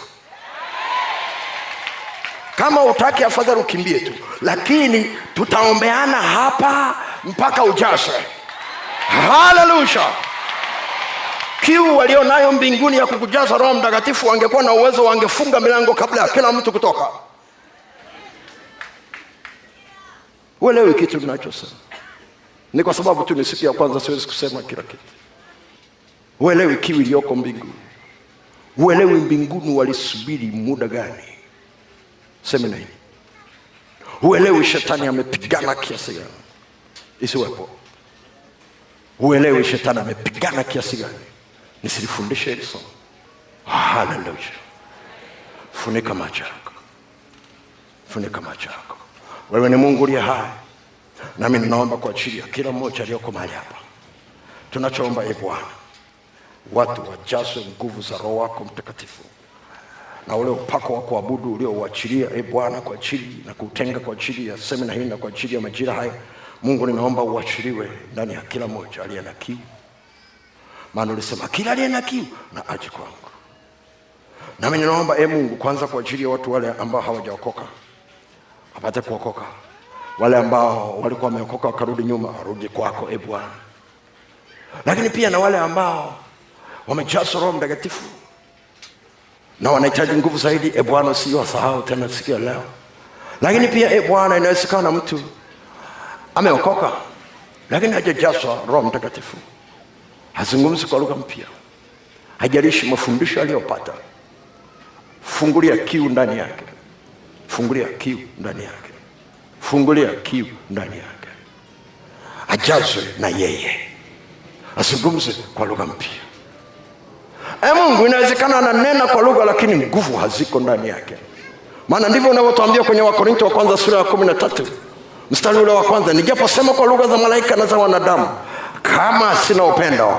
Kama utaki, afadhali ukimbie tu, lakini tutaombeana hapa mpaka ujazwe. Haleluya! Kiu walio nayo mbinguni ya kukujaza Roho Mtakatifu, wangekuwa na uwezo, wangefunga milango kabla ya kila mtu kutoka. Uelewi kitu ninachosema? ni kwa sababu tu ni siku ya kwanza, siwezi kusema kila kitu. Uelewi kiu iliyoko mbinguni, uelewi mbinguni walisubiri muda gani semina hii, uelewi shetani amepigana kiasi gani isiwepo, uelewi shetani amepigana kiasi gani nisilifundishe hili somo. Haleluya! Funika macho yako, funika macho yako. Wewe ni Mungu uliye hai, nami ninaomba kwa ajili ya kila mmoja aliyoko mahali hapa. Tunachoomba e Bwana, watu wajazwe nguvu za Roho wako Mtakatifu na ule upako wa kuabudu uliouachilia e Bwana kwa ajili na kutenga kwa ajili ya semina hii na kwa ajili ya majira haya. Mungu, ninaomba uachiliwe ndani ya kila mmoja aliye na kiu, maana ulisema kila aliye na kiu na aje kwangu. Nami ninaomba e Mungu, kwanza kwa ajili watu wale ambao hawajaokoka wapate kuokoka, wale ambao walikuwa wameokoka wakarudi nyuma warudi kwako e Bwana, lakini pia na wale ambao wamejazwa Roho Mtakatifu na wanahitaji nguvu zaidi. E Bwana, usiwasahau tena siku ya leo. Lakini pia e Bwana, inawezekana mtu ameokoka. Lakini hajajazwa Roho Mtakatifu, hazungumzi kwa lugha mpya, hajalishi mafundisho aliyopata. Fungulia kiu ndani yake, fungulia kiu ndani yake, fungulia kiu ndani yake, ajazwe na yeye, azungumze kwa lugha mpya. E Mungu, inawezekana ananena kwa lugha lakini nguvu haziko ndani yake, maana ndivyo unavyotuambia kwenye Wakorinto wa kwanza sura ya kumi na tatu mstari ule wa kwanza, nijaposema kwa lugha za malaika na za wanadamu, kama sina upendo,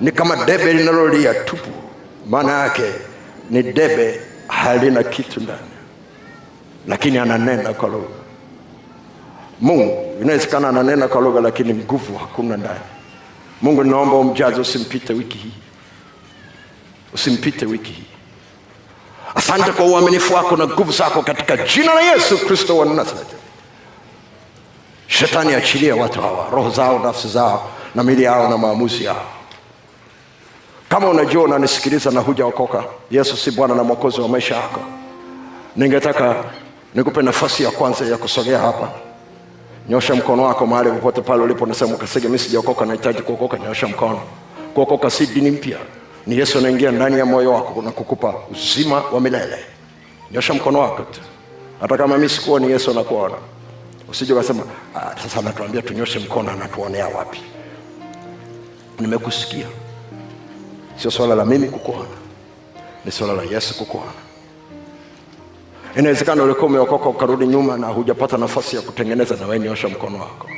ni kama debe linalolia tupu. Maana yake ni debe halina kitu ndani, lakini ananena kwa lugha. Mungu inawezekana ananena kwa lugha lakini nguvu hakuna ndani. Mungu, ninaomba umjaze, usimpite wiki hii usimpite wiki hii. Asante kwa uaminifu wako na nguvu zako katika jina la Yesu Kristo wa Nazareti. Shetani, achilie watu hawa roho zao, nafsi zao na mili yao na maamuzi yao. Kama unajua unanisikiliza na hujaokoka, Yesu si Bwana na Mwokozi wa maisha yako, ningetaka nikupe nafasi ya kwanza ya kusogea hapa. Nyosha mkono wako mahali popote pale ulipo, nasema Kasege, mimi sijaokoka, nahitaji kuokoka. Nyosha mkono. Kuokoka si dini mpya ni Yesu anaingia ndani ya moyo wako na kukupa uzima wa milele. Nyosha mkono wako tu, hata kama mimi sikuwa ni Yesu anakuona. Usije ukasema ah, sasa anatuambia tunyoshe mkono, anatuonea wapi? Nimekusikia. Sio swala la mimi kukuona, ni swala la Yesu kukuona. Inawezekana ulikuwa umeokoka ukarudi nyuma na hujapata nafasi ya kutengeneza, na wewe nyosha mkono wako.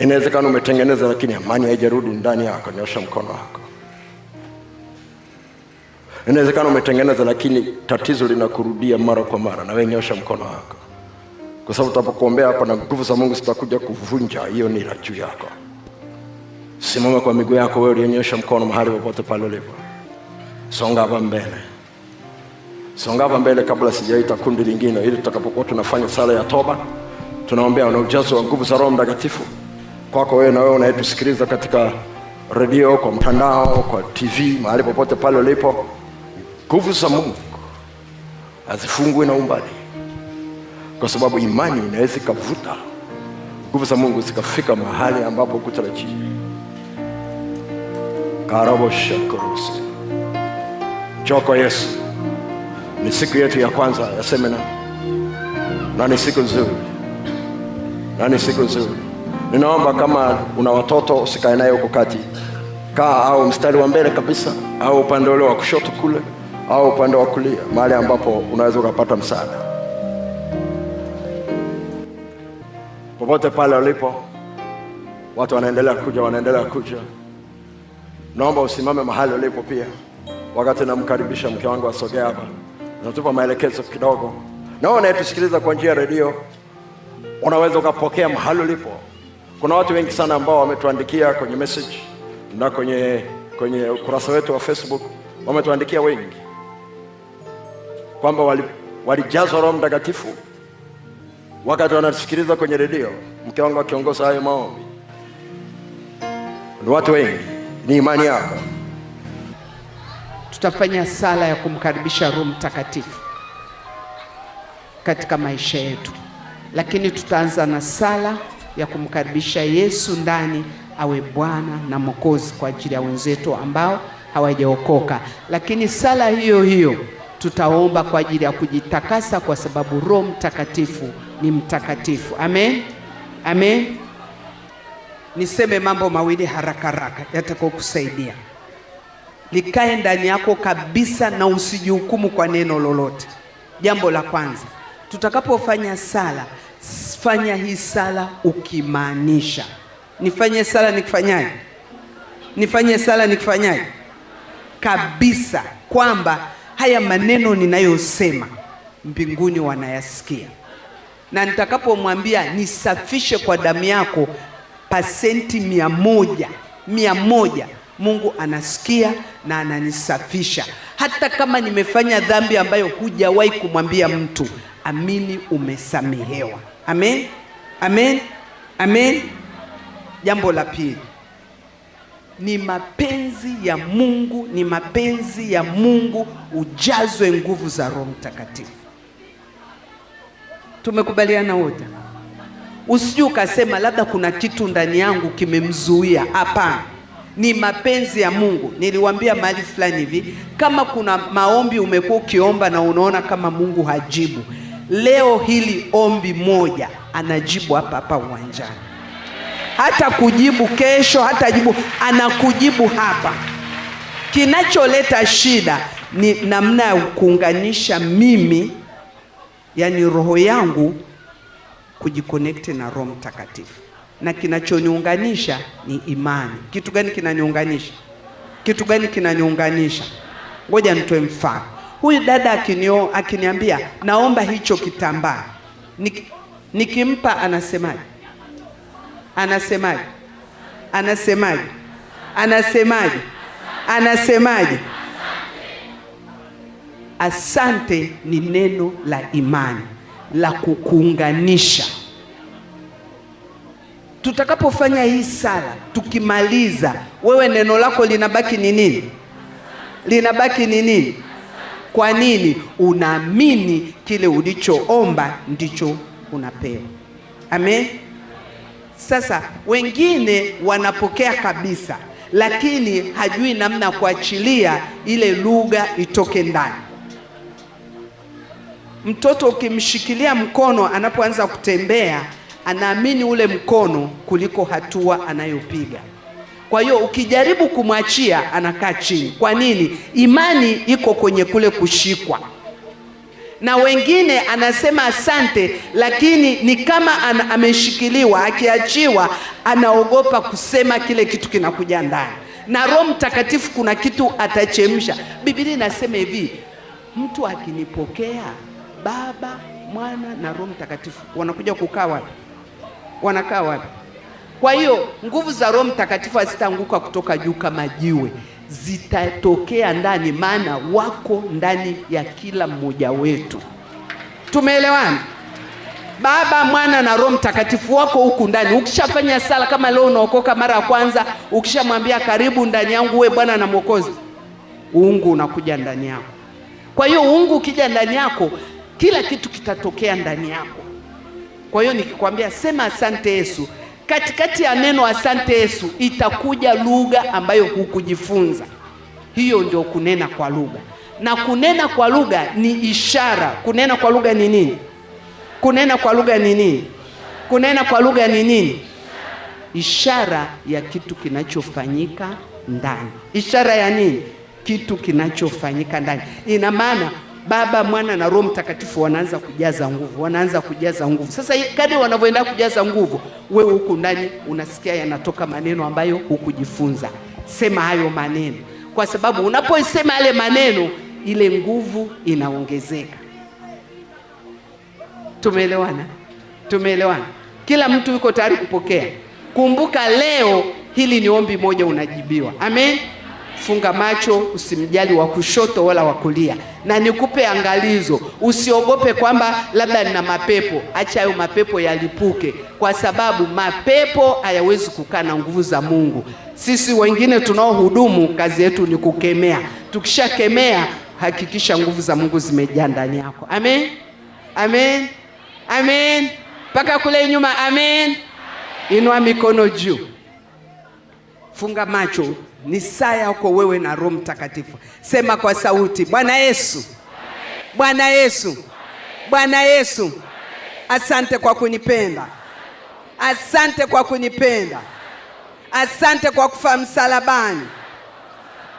Inawezekana umetengeneza lakini amani haijarudi ndani yako, nyosha mkono wako. Inawezekana umetengeneza lakini tatizo linakurudia mara kwa mara, na wewe nyosha mkono wako, kwa sababu tutapokuombea hapa na nguvu za Mungu zitakuja kuvunja hiyo nira juu yako. Simama kwa miguu yako, wewe ulionyosha mkono mahali popote pale ulipo. Songa hapa mbele, songa hapa mbele, kabla sijaita kundi lingine, ili tutakapokuwa tunafanya sala ya toba, tunaombea na ujazo wa nguvu za Roho Mtakatifu kwako wewe na wewe unayetusikiliza katika redio, kwa mtandao, kwa TV, mahali popote pale ulipo nguvu za Mungu hazifungwi na umbali, kwa sababu imani inaweza ikavuta nguvu za Mungu zikafika mahali ambapo kutarajia. karaboshakoros choko Yesu, ni siku yetu ya kwanza ya semina na ni siku nzuri, na ni siku nzuri. Ninaomba kama una watoto usikae naye huko kati, kaa au mstari wa mbele kabisa, au upande ule wa kushoto kule au upande wa kulia, mahali ambapo unaweza ukapata msaada. Popote pale walipo watu wanaendelea kuja, wanaendelea kuja. Naomba usimame mahali ulipo pia, wakati namkaribisha mke wangu asogea hapa, natupa maelekezo kidogo. Na wewe unayetusikiliza kwa njia ya redio, unaweza ukapokea mahali ulipo. Kuna watu wengi sana ambao wametuandikia kwenye message na kwenye kwenye ukurasa wetu wa Facebook, wametuandikia wengi kwamba walijazwa Roho Mtakatifu wakati wanasikiliza kwenye redio, mke wangu akiongoza hayo maombi. Ni watu wengi, ni imani yako. tutafanya sala ya kumkaribisha Roho Mtakatifu katika maisha yetu, lakini tutaanza na sala ya kumkaribisha Yesu ndani awe Bwana na Mwokozi kwa ajili ya wenzetu ambao hawajaokoka. Lakini sala hiyo hiyo tutaomba kwa ajili ya kujitakasa, kwa sababu Roho Mtakatifu ni mtakatifu. Amen, amen. Niseme mambo mawili haraka haraka yatakokusaidia likae ndani yako kabisa, na usijihukumu kwa neno lolote. Jambo la kwanza, tutakapofanya sala, fanya hii sala ukimaanisha. Nifanye sala nikifanyaje? Nifanye sala nikifanyaje? Kabisa kwamba haya maneno ninayosema mbinguni wanayasikia, na nitakapomwambia nisafishe kwa damu yako pasenti mia moja mia moja Mungu anasikia na ananisafisha, hata kama nimefanya dhambi ambayo hujawahi kumwambia mtu. Amini, umesamehewa. Amen, amen, amen. Jambo la pili ni mapenzi ya Mungu, ni mapenzi ya Mungu ujazwe nguvu za Roho Mtakatifu. Tumekubaliana wote? Usijui ukasema labda kuna kitu ndani yangu kimemzuia. Hapana, ni mapenzi ya Mungu. Niliwaambia mahali fulani hivi, kama kuna maombi umekuwa ukiomba na unaona kama Mungu hajibu, leo hili ombi moja anajibu hapa hapa uwanjani. Hata kujibu kesho, hata jibu, anakujibu hapa. Kinacholeta shida ni namna ya kuunganisha mimi, yani roho yangu kujikonekti na Roho Mtakatifu na kinachoniunganisha ni imani. Kitu gani kinaniunganisha? Kitu gani kinaniunganisha? Ngoja nitoe mfano. Huyu dada akinio, akiniambia naomba hicho kitambaa, Nik, nikimpa anasemaje? Anasemaje? Anasemaje? Anasemaje? Anasemaje? Asante ni neno la imani la kukuunganisha tutakapofanya hii sala tukimaliza, wewe neno lako linabaki ni nini? Linabaki ni nini? Kwa nini? Unaamini kile ulichoomba ndicho unapewa. Amen. Sasa wengine wanapokea kabisa, lakini hajui namna ya kuachilia ile lugha itoke ndani. Mtoto ukimshikilia mkono anapoanza kutembea anaamini ule mkono kuliko hatua anayopiga. Kwa hiyo ukijaribu kumwachia anakaa chini. Kwa nini? Imani iko kwenye kule kushikwa. Na wengine anasema asante, lakini ni kama an, ameshikiliwa, akiachiwa anaogopa kusema kile kitu kinakuja ndani. Na Roho Mtakatifu kuna kitu atachemsha. Biblia inasema hivi, mtu akinipokea, Baba, Mwana na Roho Mtakatifu wanakuja kukaa wapi? wanakaa wapi? Kwa hiyo nguvu za Roho Mtakatifu hazitaanguka kutoka juu kama jiwe, zitatokea ndani, maana wako ndani ya kila mmoja wetu. Tumeelewana? Baba, Mwana na Roho Mtakatifu wako huku ndani. Ukishafanya sala kama leo unaokoka mara ya kwanza, ukishamwambia karibu ndani yangu, we Bwana na Mwokozi, uungu unakuja ndani yako. Kwa hiyo uungu ukija ndani yako, kila kitu kitatokea ndani yako. Kwa hiyo nikikwambia sema asante Yesu, katikati ya neno asante Yesu itakuja lugha ambayo hukujifunza. Hiyo ndio kunena kwa lugha, na kunena kwa lugha ni ishara. Kunena kwa lugha ni nini? Kunena kwa lugha ni nini? Kunena kwa lugha ni nini? Ishara ya kitu kinachofanyika ndani. Ishara ya nini? Kitu kinachofanyika ndani. Ina maana Baba, Mwana na Roho Mtakatifu wanaanza kujaza nguvu, wanaanza kujaza nguvu. Sasa kadri wanavyoenda kujaza nguvu, wewe huku ndani unasikia yanatoka maneno ambayo hukujifunza. Sema hayo maneno, kwa sababu unapoisema yale maneno, ile nguvu inaongezeka. Tumeelewana? Tumeelewana? Kila mtu yuko tayari kupokea. Kumbuka leo hili ni ombi moja, unajibiwa. Amen. Funga macho, usimjali wa kushoto wala wa kulia, na nikupe angalizo, usiogope kwamba labda nina mapepo. Acha hayo mapepo yalipuke, kwa sababu mapepo hayawezi kukaa na nguvu za Mungu. Sisi wengine tunaohudumu, kazi yetu ni kukemea. Tukishakemea, hakikisha nguvu za Mungu zimejaa ndani yako. Amen, amen, amen, mpaka kule nyuma. Amen. Inua mikono juu, funga macho. Ni saa yako wewe na Roho Mtakatifu. Sema kwa sauti, Bwana Yesu, Bwana Yesu, Bwana Yesu, asante kwa kunipenda, asante kwa kunipenda, asante kwa kufa msalabani.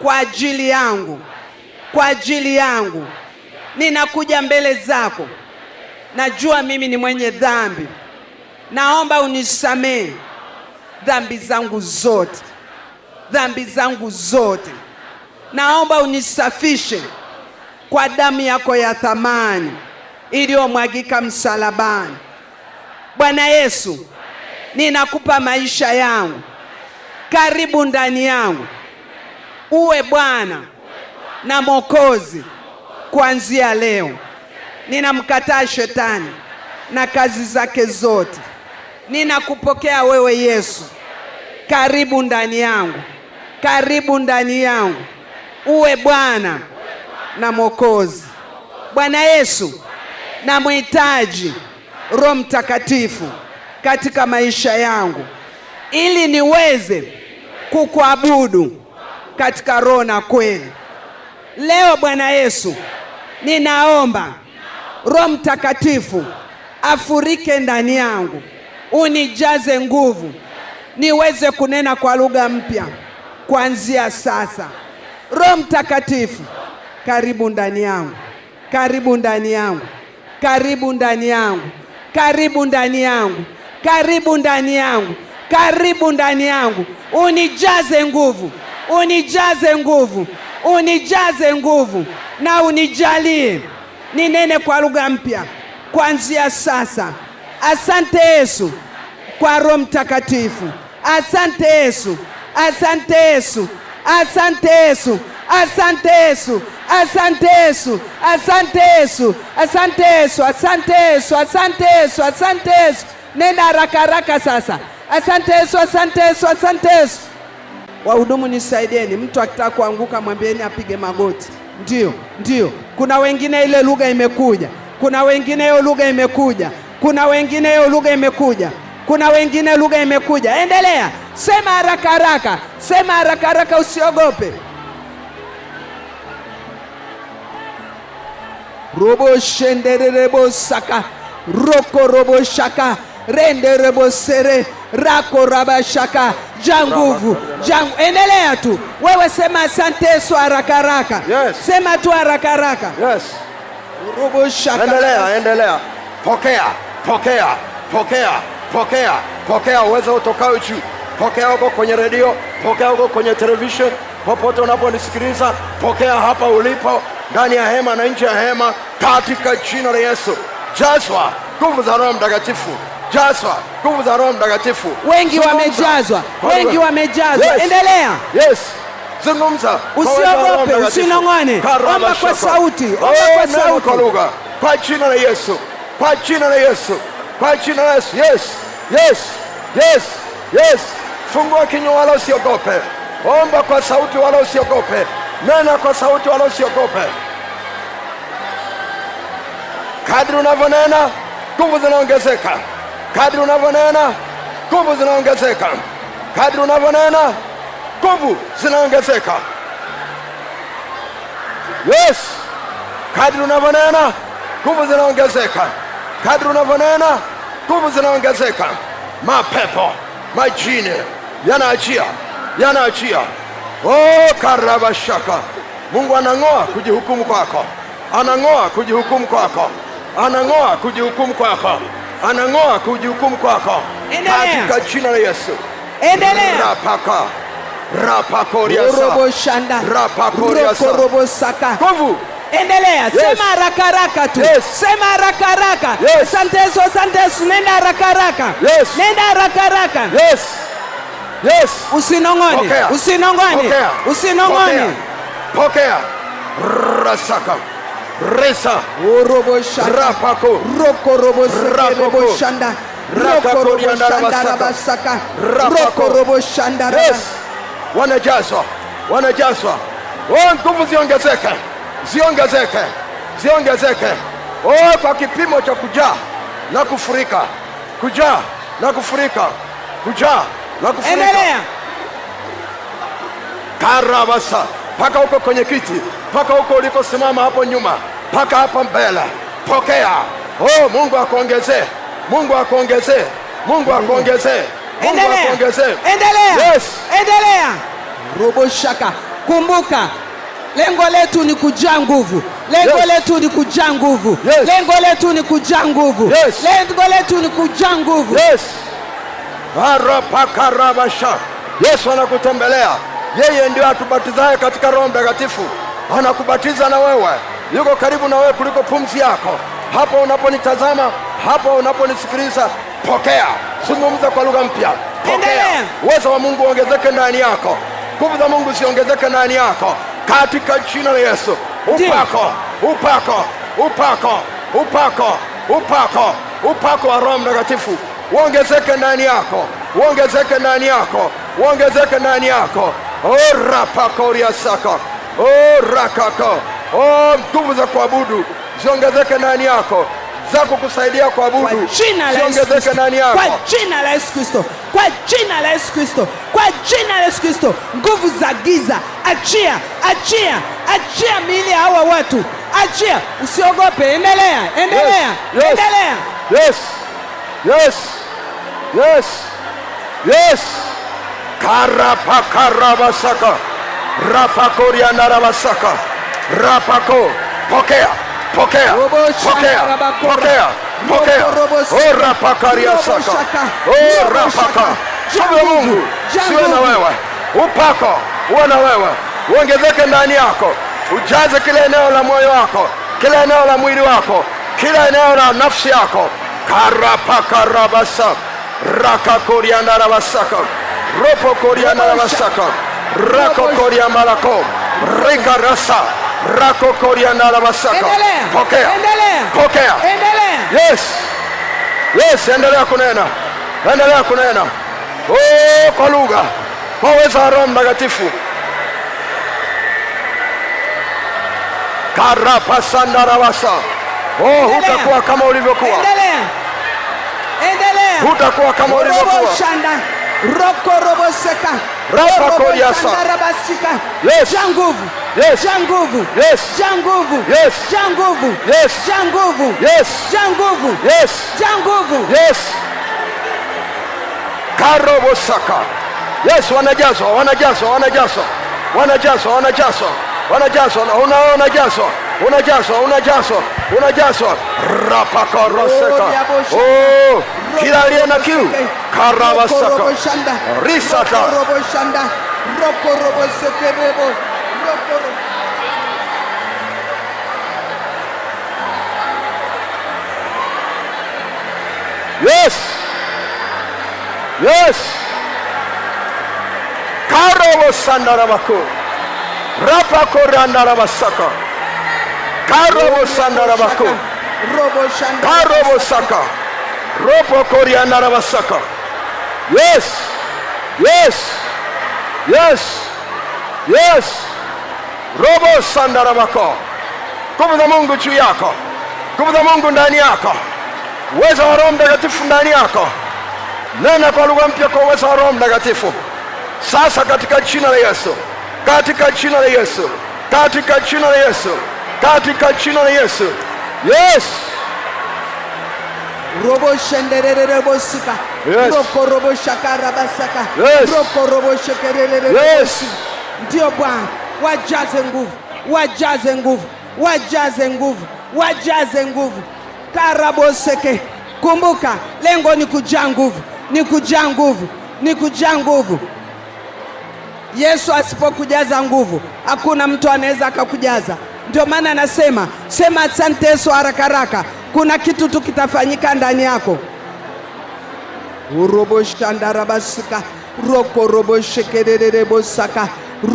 Kwa ajili yangu, kwa ajili yangu. Ninakuja mbele zako, najua mimi ni mwenye dhambi, naomba unisamehe dhambi zangu zote, dhambi zangu zote. Naomba unisafishe kwa damu yako ya thamani iliyomwagika msalabani. Bwana Yesu, ninakupa maisha yangu, karibu ndani yangu, uwe Bwana na Mwokozi kuanzia leo. Ninamkataa shetani na kazi zake zote. Ninakupokea wewe Yesu, karibu ndani yangu, karibu ndani yangu, uwe Bwana na Mwokozi. Bwana Yesu, namhitaji Roho Mtakatifu katika maisha yangu ili niweze kukuabudu katika roho na kweli. Leo Bwana Yesu, ninaomba Roho Mtakatifu afurike ndani yangu, unijaze nguvu, niweze kunena kwa lugha mpya kuanzia sasa. Roho Mtakatifu, karibu ndani yangu, karibu ndani yangu, karibu ndani yangu, karibu ndani yangu, karibu ndani yangu, karibu ndani yangu, unijaze nguvu, unijaze nguvu, unijaze nguvu. Na unijalie. Ninene kwa lugha mpya. Kuanzia sasa. Asante Yesu kwa Roho Mtakatifu. Asante Yesu, asante Yesu, asante Yesu, asante Yesu, asante Yesu, asante Yesu, asante Yesu, asante Yesu, asante Yesu, asante Yesu. Nenda haraka haraka sasa. Asante Yesu, asante Yesu, asante Yesu. Wahudumu nisaidieni, mtu akitaka kuanguka mwambieni apige magoti. Ndio, ndio. Kuna wengine ile lugha imekuja, kuna wengine hiyo lugha imekuja, kuna wengine hiyo lugha imekuja, kuna wengine lugha imekuja. Endelea, sema haraka haraka, sema haraka haraka, usiogope. robo shendererebo saka roko robo shaka renderebo sere rako raba shaka ja nguvu ja endelea tu wewe, sema asante Yesu haraka haraka, Yes. sema tu haraka haraka. Yes. robo shaka Endelea, endelea. Pokea, pokea, pokea, pokea, pokea uwezo utokao juu. Pokea huko kwenye redio, pokea huko kwenye televisheni, popote unaponisikiliza, pokea hapa ulipo, ndani ya hema na nje ya hema, katika jina la Yesu. Jazwa nguvu za Roho Mtakatifu, jazwa nguvu za Roho Mtakatifu. Wengi wamejazwa, wengi wamejazwa. Yes. Endelea. Yes. Zungumza. Usiogope, usinong'one. Omba kwa sauti, omba kwa sauti. kwa lugha. Kwa jina la Yesu. Kwa jina la Yesu. Kwa jina la Yesu. Yes. Yes. Yes. Yes. Fungua kinywa wala usiogope. Omba kwa sauti wala usiogope. Nena kwa sauti wala usiogope. Kadri unavyonena nguvu zinaongezeka. Kadri unavyonena nguvu zinaongezeka. Kadri unavyonena nguvu zinaongezeka. Yes. Kadri unavyonena nguvu zinaongezeka. Kadri unavyonena nguvu zinaongezeka. Mapepo, majini yanaachia, yanaachia. Oh, karabashaka. Mungu anang'oa kujihukumu kwako, anang'oa kujihukumu kwako, anang'oa kujihukumu kwako, anang'oa kujihukumu kwako katika jina la Yesu. Endelea. Rapaka nguvu Endelea, Yes. sema haraka haraka tu. Yes. Sema haraka haraka. Asante Yesu, asante Yesu. Nenda haraka haraka. Yes. Nenda haraka haraka. yes yes Usinong'one. Pokea. Usinong'one. Pokea. Usinong'one. pokea rasaka resa Robo shanda. rapako Roko robo robo shanda. Roko robo shanda rabasaka. Roko robo shanda yes wanajazwa wanajazwa Oh, nguvu ziongezeke, ziongezeke, ziongezeke. Oh, kwa kipimo cha kujaa na kufurika, kujaa na kufurika, kujaa na karabasa mpaka huko kwenye kiti, mpaka huko ulikosimama hapo nyuma, mpaka hapa mbele. Pokea. Oh, Mungu akuongezee, Mungu akuongezee, Mungu akuongezee, Mungu akuongezee. Endelea. Yes. Endelea. Robo shaka. Kumbuka lengo letu ni kujaa nguvu. Lengo Yes. letu ni kujaa nguvu. Yes. Lengo letu ni kujaa nguvu. Yes. Lengo letu ni kujaa nguvu. Yes. Arapakarabasha. Yesu anakutembelea. Yeye ndio atubatizaye katika Roho Mtakatifu. Anakubatiza na wewe, yuko karibu na wewe kuliko pumzi yako. Hapo unaponitazama, hapo unaponisikiliza, pokea. Zungumza kwa lugha mpya, pokea. Uwezo wa Mungu uongezeke ndani yako, nguvu za Mungu ziongezeke ndani yako, katika jina la Yesu. Upako, upako, upako, upako, upako, upako wa Roho Mtakatifu uongezeke ndani yako, uongezeke ndani yako, uongezeke ndani yako. orapakoriasaka orakako o nguvu za kuabudu ziongezeke ndani yako, za kukusaidia kuabudu ziongezeke ndani yako. Kwa jina la Yesu Kristo. Kwa jina la Yesu Kristo. Kwa jina la Yesu Kristo. Nguvu za giza, achia, achia, achia miili ya hawa watu. Achia, usiogope. Endelea, endelea, endelea, yes, endelea. Yes. Yes. Yes. Yes. Karapakarabasaka. Rapakoriandarabasaka. Rapako. Pokea. Pokea. Pokea. Pokea. Pokea. Oh, saka. rapakariasaka. Oh, rapaka. shaka. Mungu siwe na wewe. Upako uwe na wewe, uongezeke ndani yako, ujaze kila eneo la moyo wako, kila eneo la mwili wako, kila eneo la nafsi yako. Karapakarabasa rakakoriandarabasaka ropokoriandarabasaka rakokoriamalako rikarasa rakokoriandarabasaka pokea pokea Endelea. Yes. Yes, endelea kunena. Endelea kunena. Oh, kwa lugha. waweza Roho Mtakatifu. Karapasandarawasa. Oh, hutakuwa kama ulivyokuwa. Endelea. Endelea. Hutakuwa kama ulivyokuwa. Roko robo seka. Rapa koria sa. Yes. Janguvu. Yes. Janguvu. Yes. Janguvu. Yes. Janguvu. Yes. Janguvu. Yes. Janguvu. Yes. Ja nguvu. Yes. Karobosaka. Yes, wanajazwa, wanajazwa, wanajazwa. Wanajazwa, wanajazwa. Wanajazwa, unaona, unajazwa. Unajazwa, unajazwa, unajazwa. Rapakoroseka. Oh, diabosha. Oh, kila aliye na kiu. Roko Karabasaka. robo shanda. Risata. Roko robo shanda. Roko robo seke rebo. Roko robo. Yes. Yes. Karobosandarabaku. Rapakorandarabasaka. Karobosandarabaku. Robo shanda. Karobosaka. Ropokoriandarabasaka. Yes. Yes. Yes. Yes. Robo sandarabako. Nguvu za Mungu juu yako. Nguvu za Mungu ndani yako. Uwezo wa Roho Mtakatifu ndani yako. Nena kwa lugha mpya kwa uwezo wa Roho Mtakatifu. Sasa katika jina la Yesu. Katika jina la Yesu. Katika jina la Yesu. Katika jina la Yesu. Yes. robo shenderere robo sika Yes. roko robo shakara basaka Yes. roko robo shekerere Yes. ndio Bwana, wajaze nguvu, wajaze nguvu, wajaze nguvu, wajaze nguvu. Karaboseke, kumbuka lengo ni kujaa nguvu, ni kujaa nguvu, ni kujaa nguvu. Yesu asipokujaza nguvu, hakuna mtu anaweza akakujaza. Ndio maana anasema sema asante Yesu haraka haraka, kuna kitu tu kitafanyika ndani yako. uroboshandarabasika shandarabasika rokondoroboseke robo shekerere saka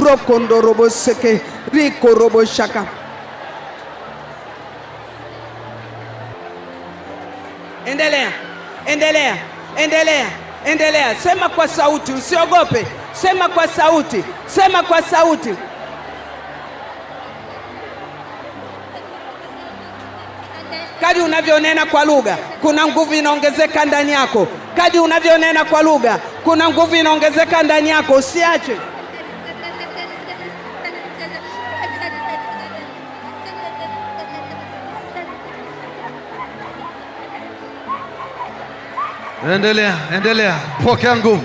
roko ndorobo seke riko robo shaka endelea endelea endelea endelea. Sema kwa sauti usiogope. Sema kwa sauti sema kwa sauti Kadri unavyonena kwa lugha, kuna nguvu inaongezeka ndani yako. Kadi unavyonena kwa lugha, kuna nguvu inaongezeka ndani yako. Usiache. Endelea, endelea. Pokea nguvu,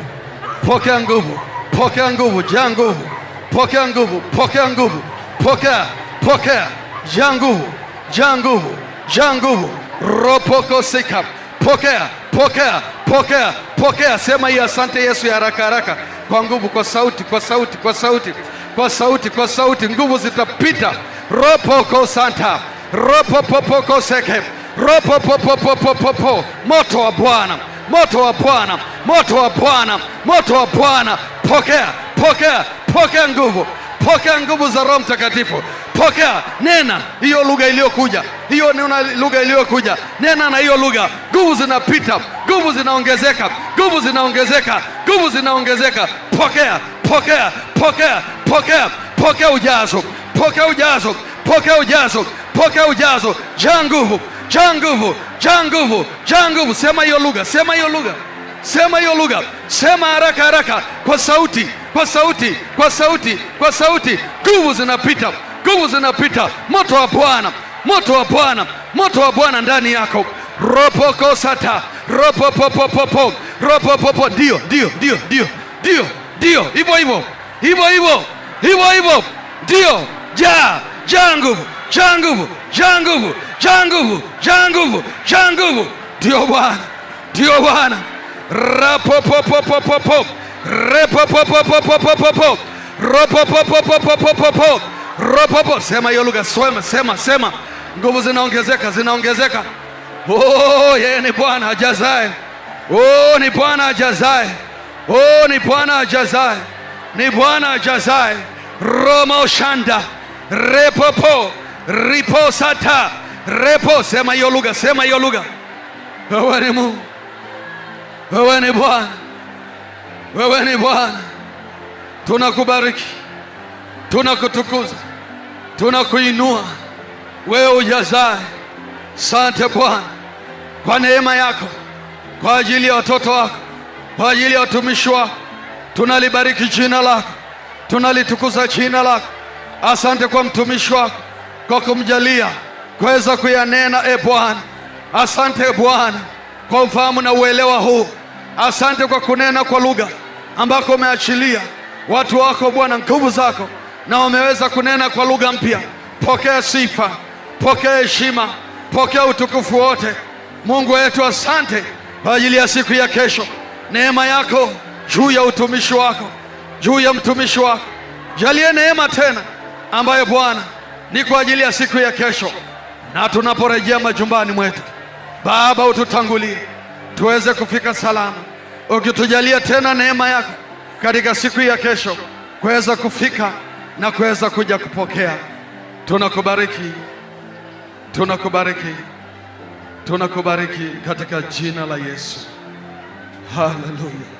pokea nguvu, pokea nguvu, jaa nguvu, pokea nguvu, pokea nguvu, pokea, pokea, jaa nguvu, jaa nguvu, jaa nguvu. Ropoko sika, pokea, pokea, pokea, pokea. Sema hii asante Yesu ya haraka haraka, kwa nguvu, kwa sauti, kwa sauti, kwa sauti, kwa sauti, kwa sauti. Nguvu zitapita. Ropoko santa, ropopopoko seke, ropopopopopopo. Moto wa Bwana moto wa Bwana, moto wa Bwana, moto wa Bwana. Pokea, pokea, pokea nguvu, pokea nguvu za Roho Mtakatifu. Pokea, nena hiyo lugha iliyokuja, hiyo nena lugha iliyokuja, nena na hiyo lugha. Nguvu zinapita, nguvu zinaongezeka, nguvu zinaongezeka, nguvu zinaongezeka. Pokea, pokea, pokea, pokea, pokea ujazo, pokea ujazo, pokea ujazo, pokea ujazo. Jaa nguvu, jaa nguvu, jaa nguvu, jaa nguvu. Sema hiyo lugha, sema hiyo lugha, sema hiyo lugha, sema haraka haraka, kwa sauti, kwa sauti, kwa sauti, kwa sauti. Nguvu zinapita, nguvu zinapita. Moto wa Bwana, moto wa Bwana, moto wa Bwana ndani yako. Ropoko sata, ropopopopopo, ropopopo. Ndio, ndio, ndio, ndio, ndio, ndio, hivyo hivyo, hivyo hivyo, hivyo hivyo, ndio. Jaa, jaa nguvu, jaa nguvu, jaa nguvu, jaa nguvu, jaa nguvu, jaa nguvu. Ndio Bwana, ndio Bwana. Rapopopopopopo, repopopopopopopo, ropopopopopopopo, ropopo. Sema hiyo lugha, sema, sema, sema. Nguvu zinaongezeka, zinaongezeka. Oh, yeye ni Bwana ajazae. Oh, ni Bwana ajazae. Oh, ni Bwana ajazae, ni Bwana ajazae. Romo shanda repopo riposata repo. Sema hiyo lugha, sema hiyo lugha. Wewe ni Mungu, wewe ni Bwana, wewe ni Bwana. Tunakubariki, tunakutukuza, tunakuinua wewe ujazae. Sante Bwana kwa neema yako, kwa ajili ya watoto wako, kwa ajili ya watumishi wako. Tunalibariki jina lako, tunalitukuza jina lako. Asante kwa mtumishi wako kwa kumjalia kuweza kuyanena. E Bwana, asante Bwana kwa ufahamu na uelewa huu. Asante kwa kunena kwa lugha ambako umeachilia watu wako Bwana nguvu zako, na wameweza kunena kwa lugha mpya. Pokea sifa, pokea heshima, pokea utukufu wote. Mungu wetu, asante kwa ajili ya siku ya kesho, neema yako juu ya utumishi wako, juu ya mtumishi wako. Jalie neema tena ambayo Bwana ni kwa ajili ya siku ya kesho, na tunaporejea majumbani mwetu, Baba, ututangulie tuweze kufika salama, ukitujalia tena neema yako katika siku ya kesho kuweza kufika na kuweza kuja kupokea. Tunakubariki, tunakubariki, tunakubariki katika jina la Yesu. Haleluya.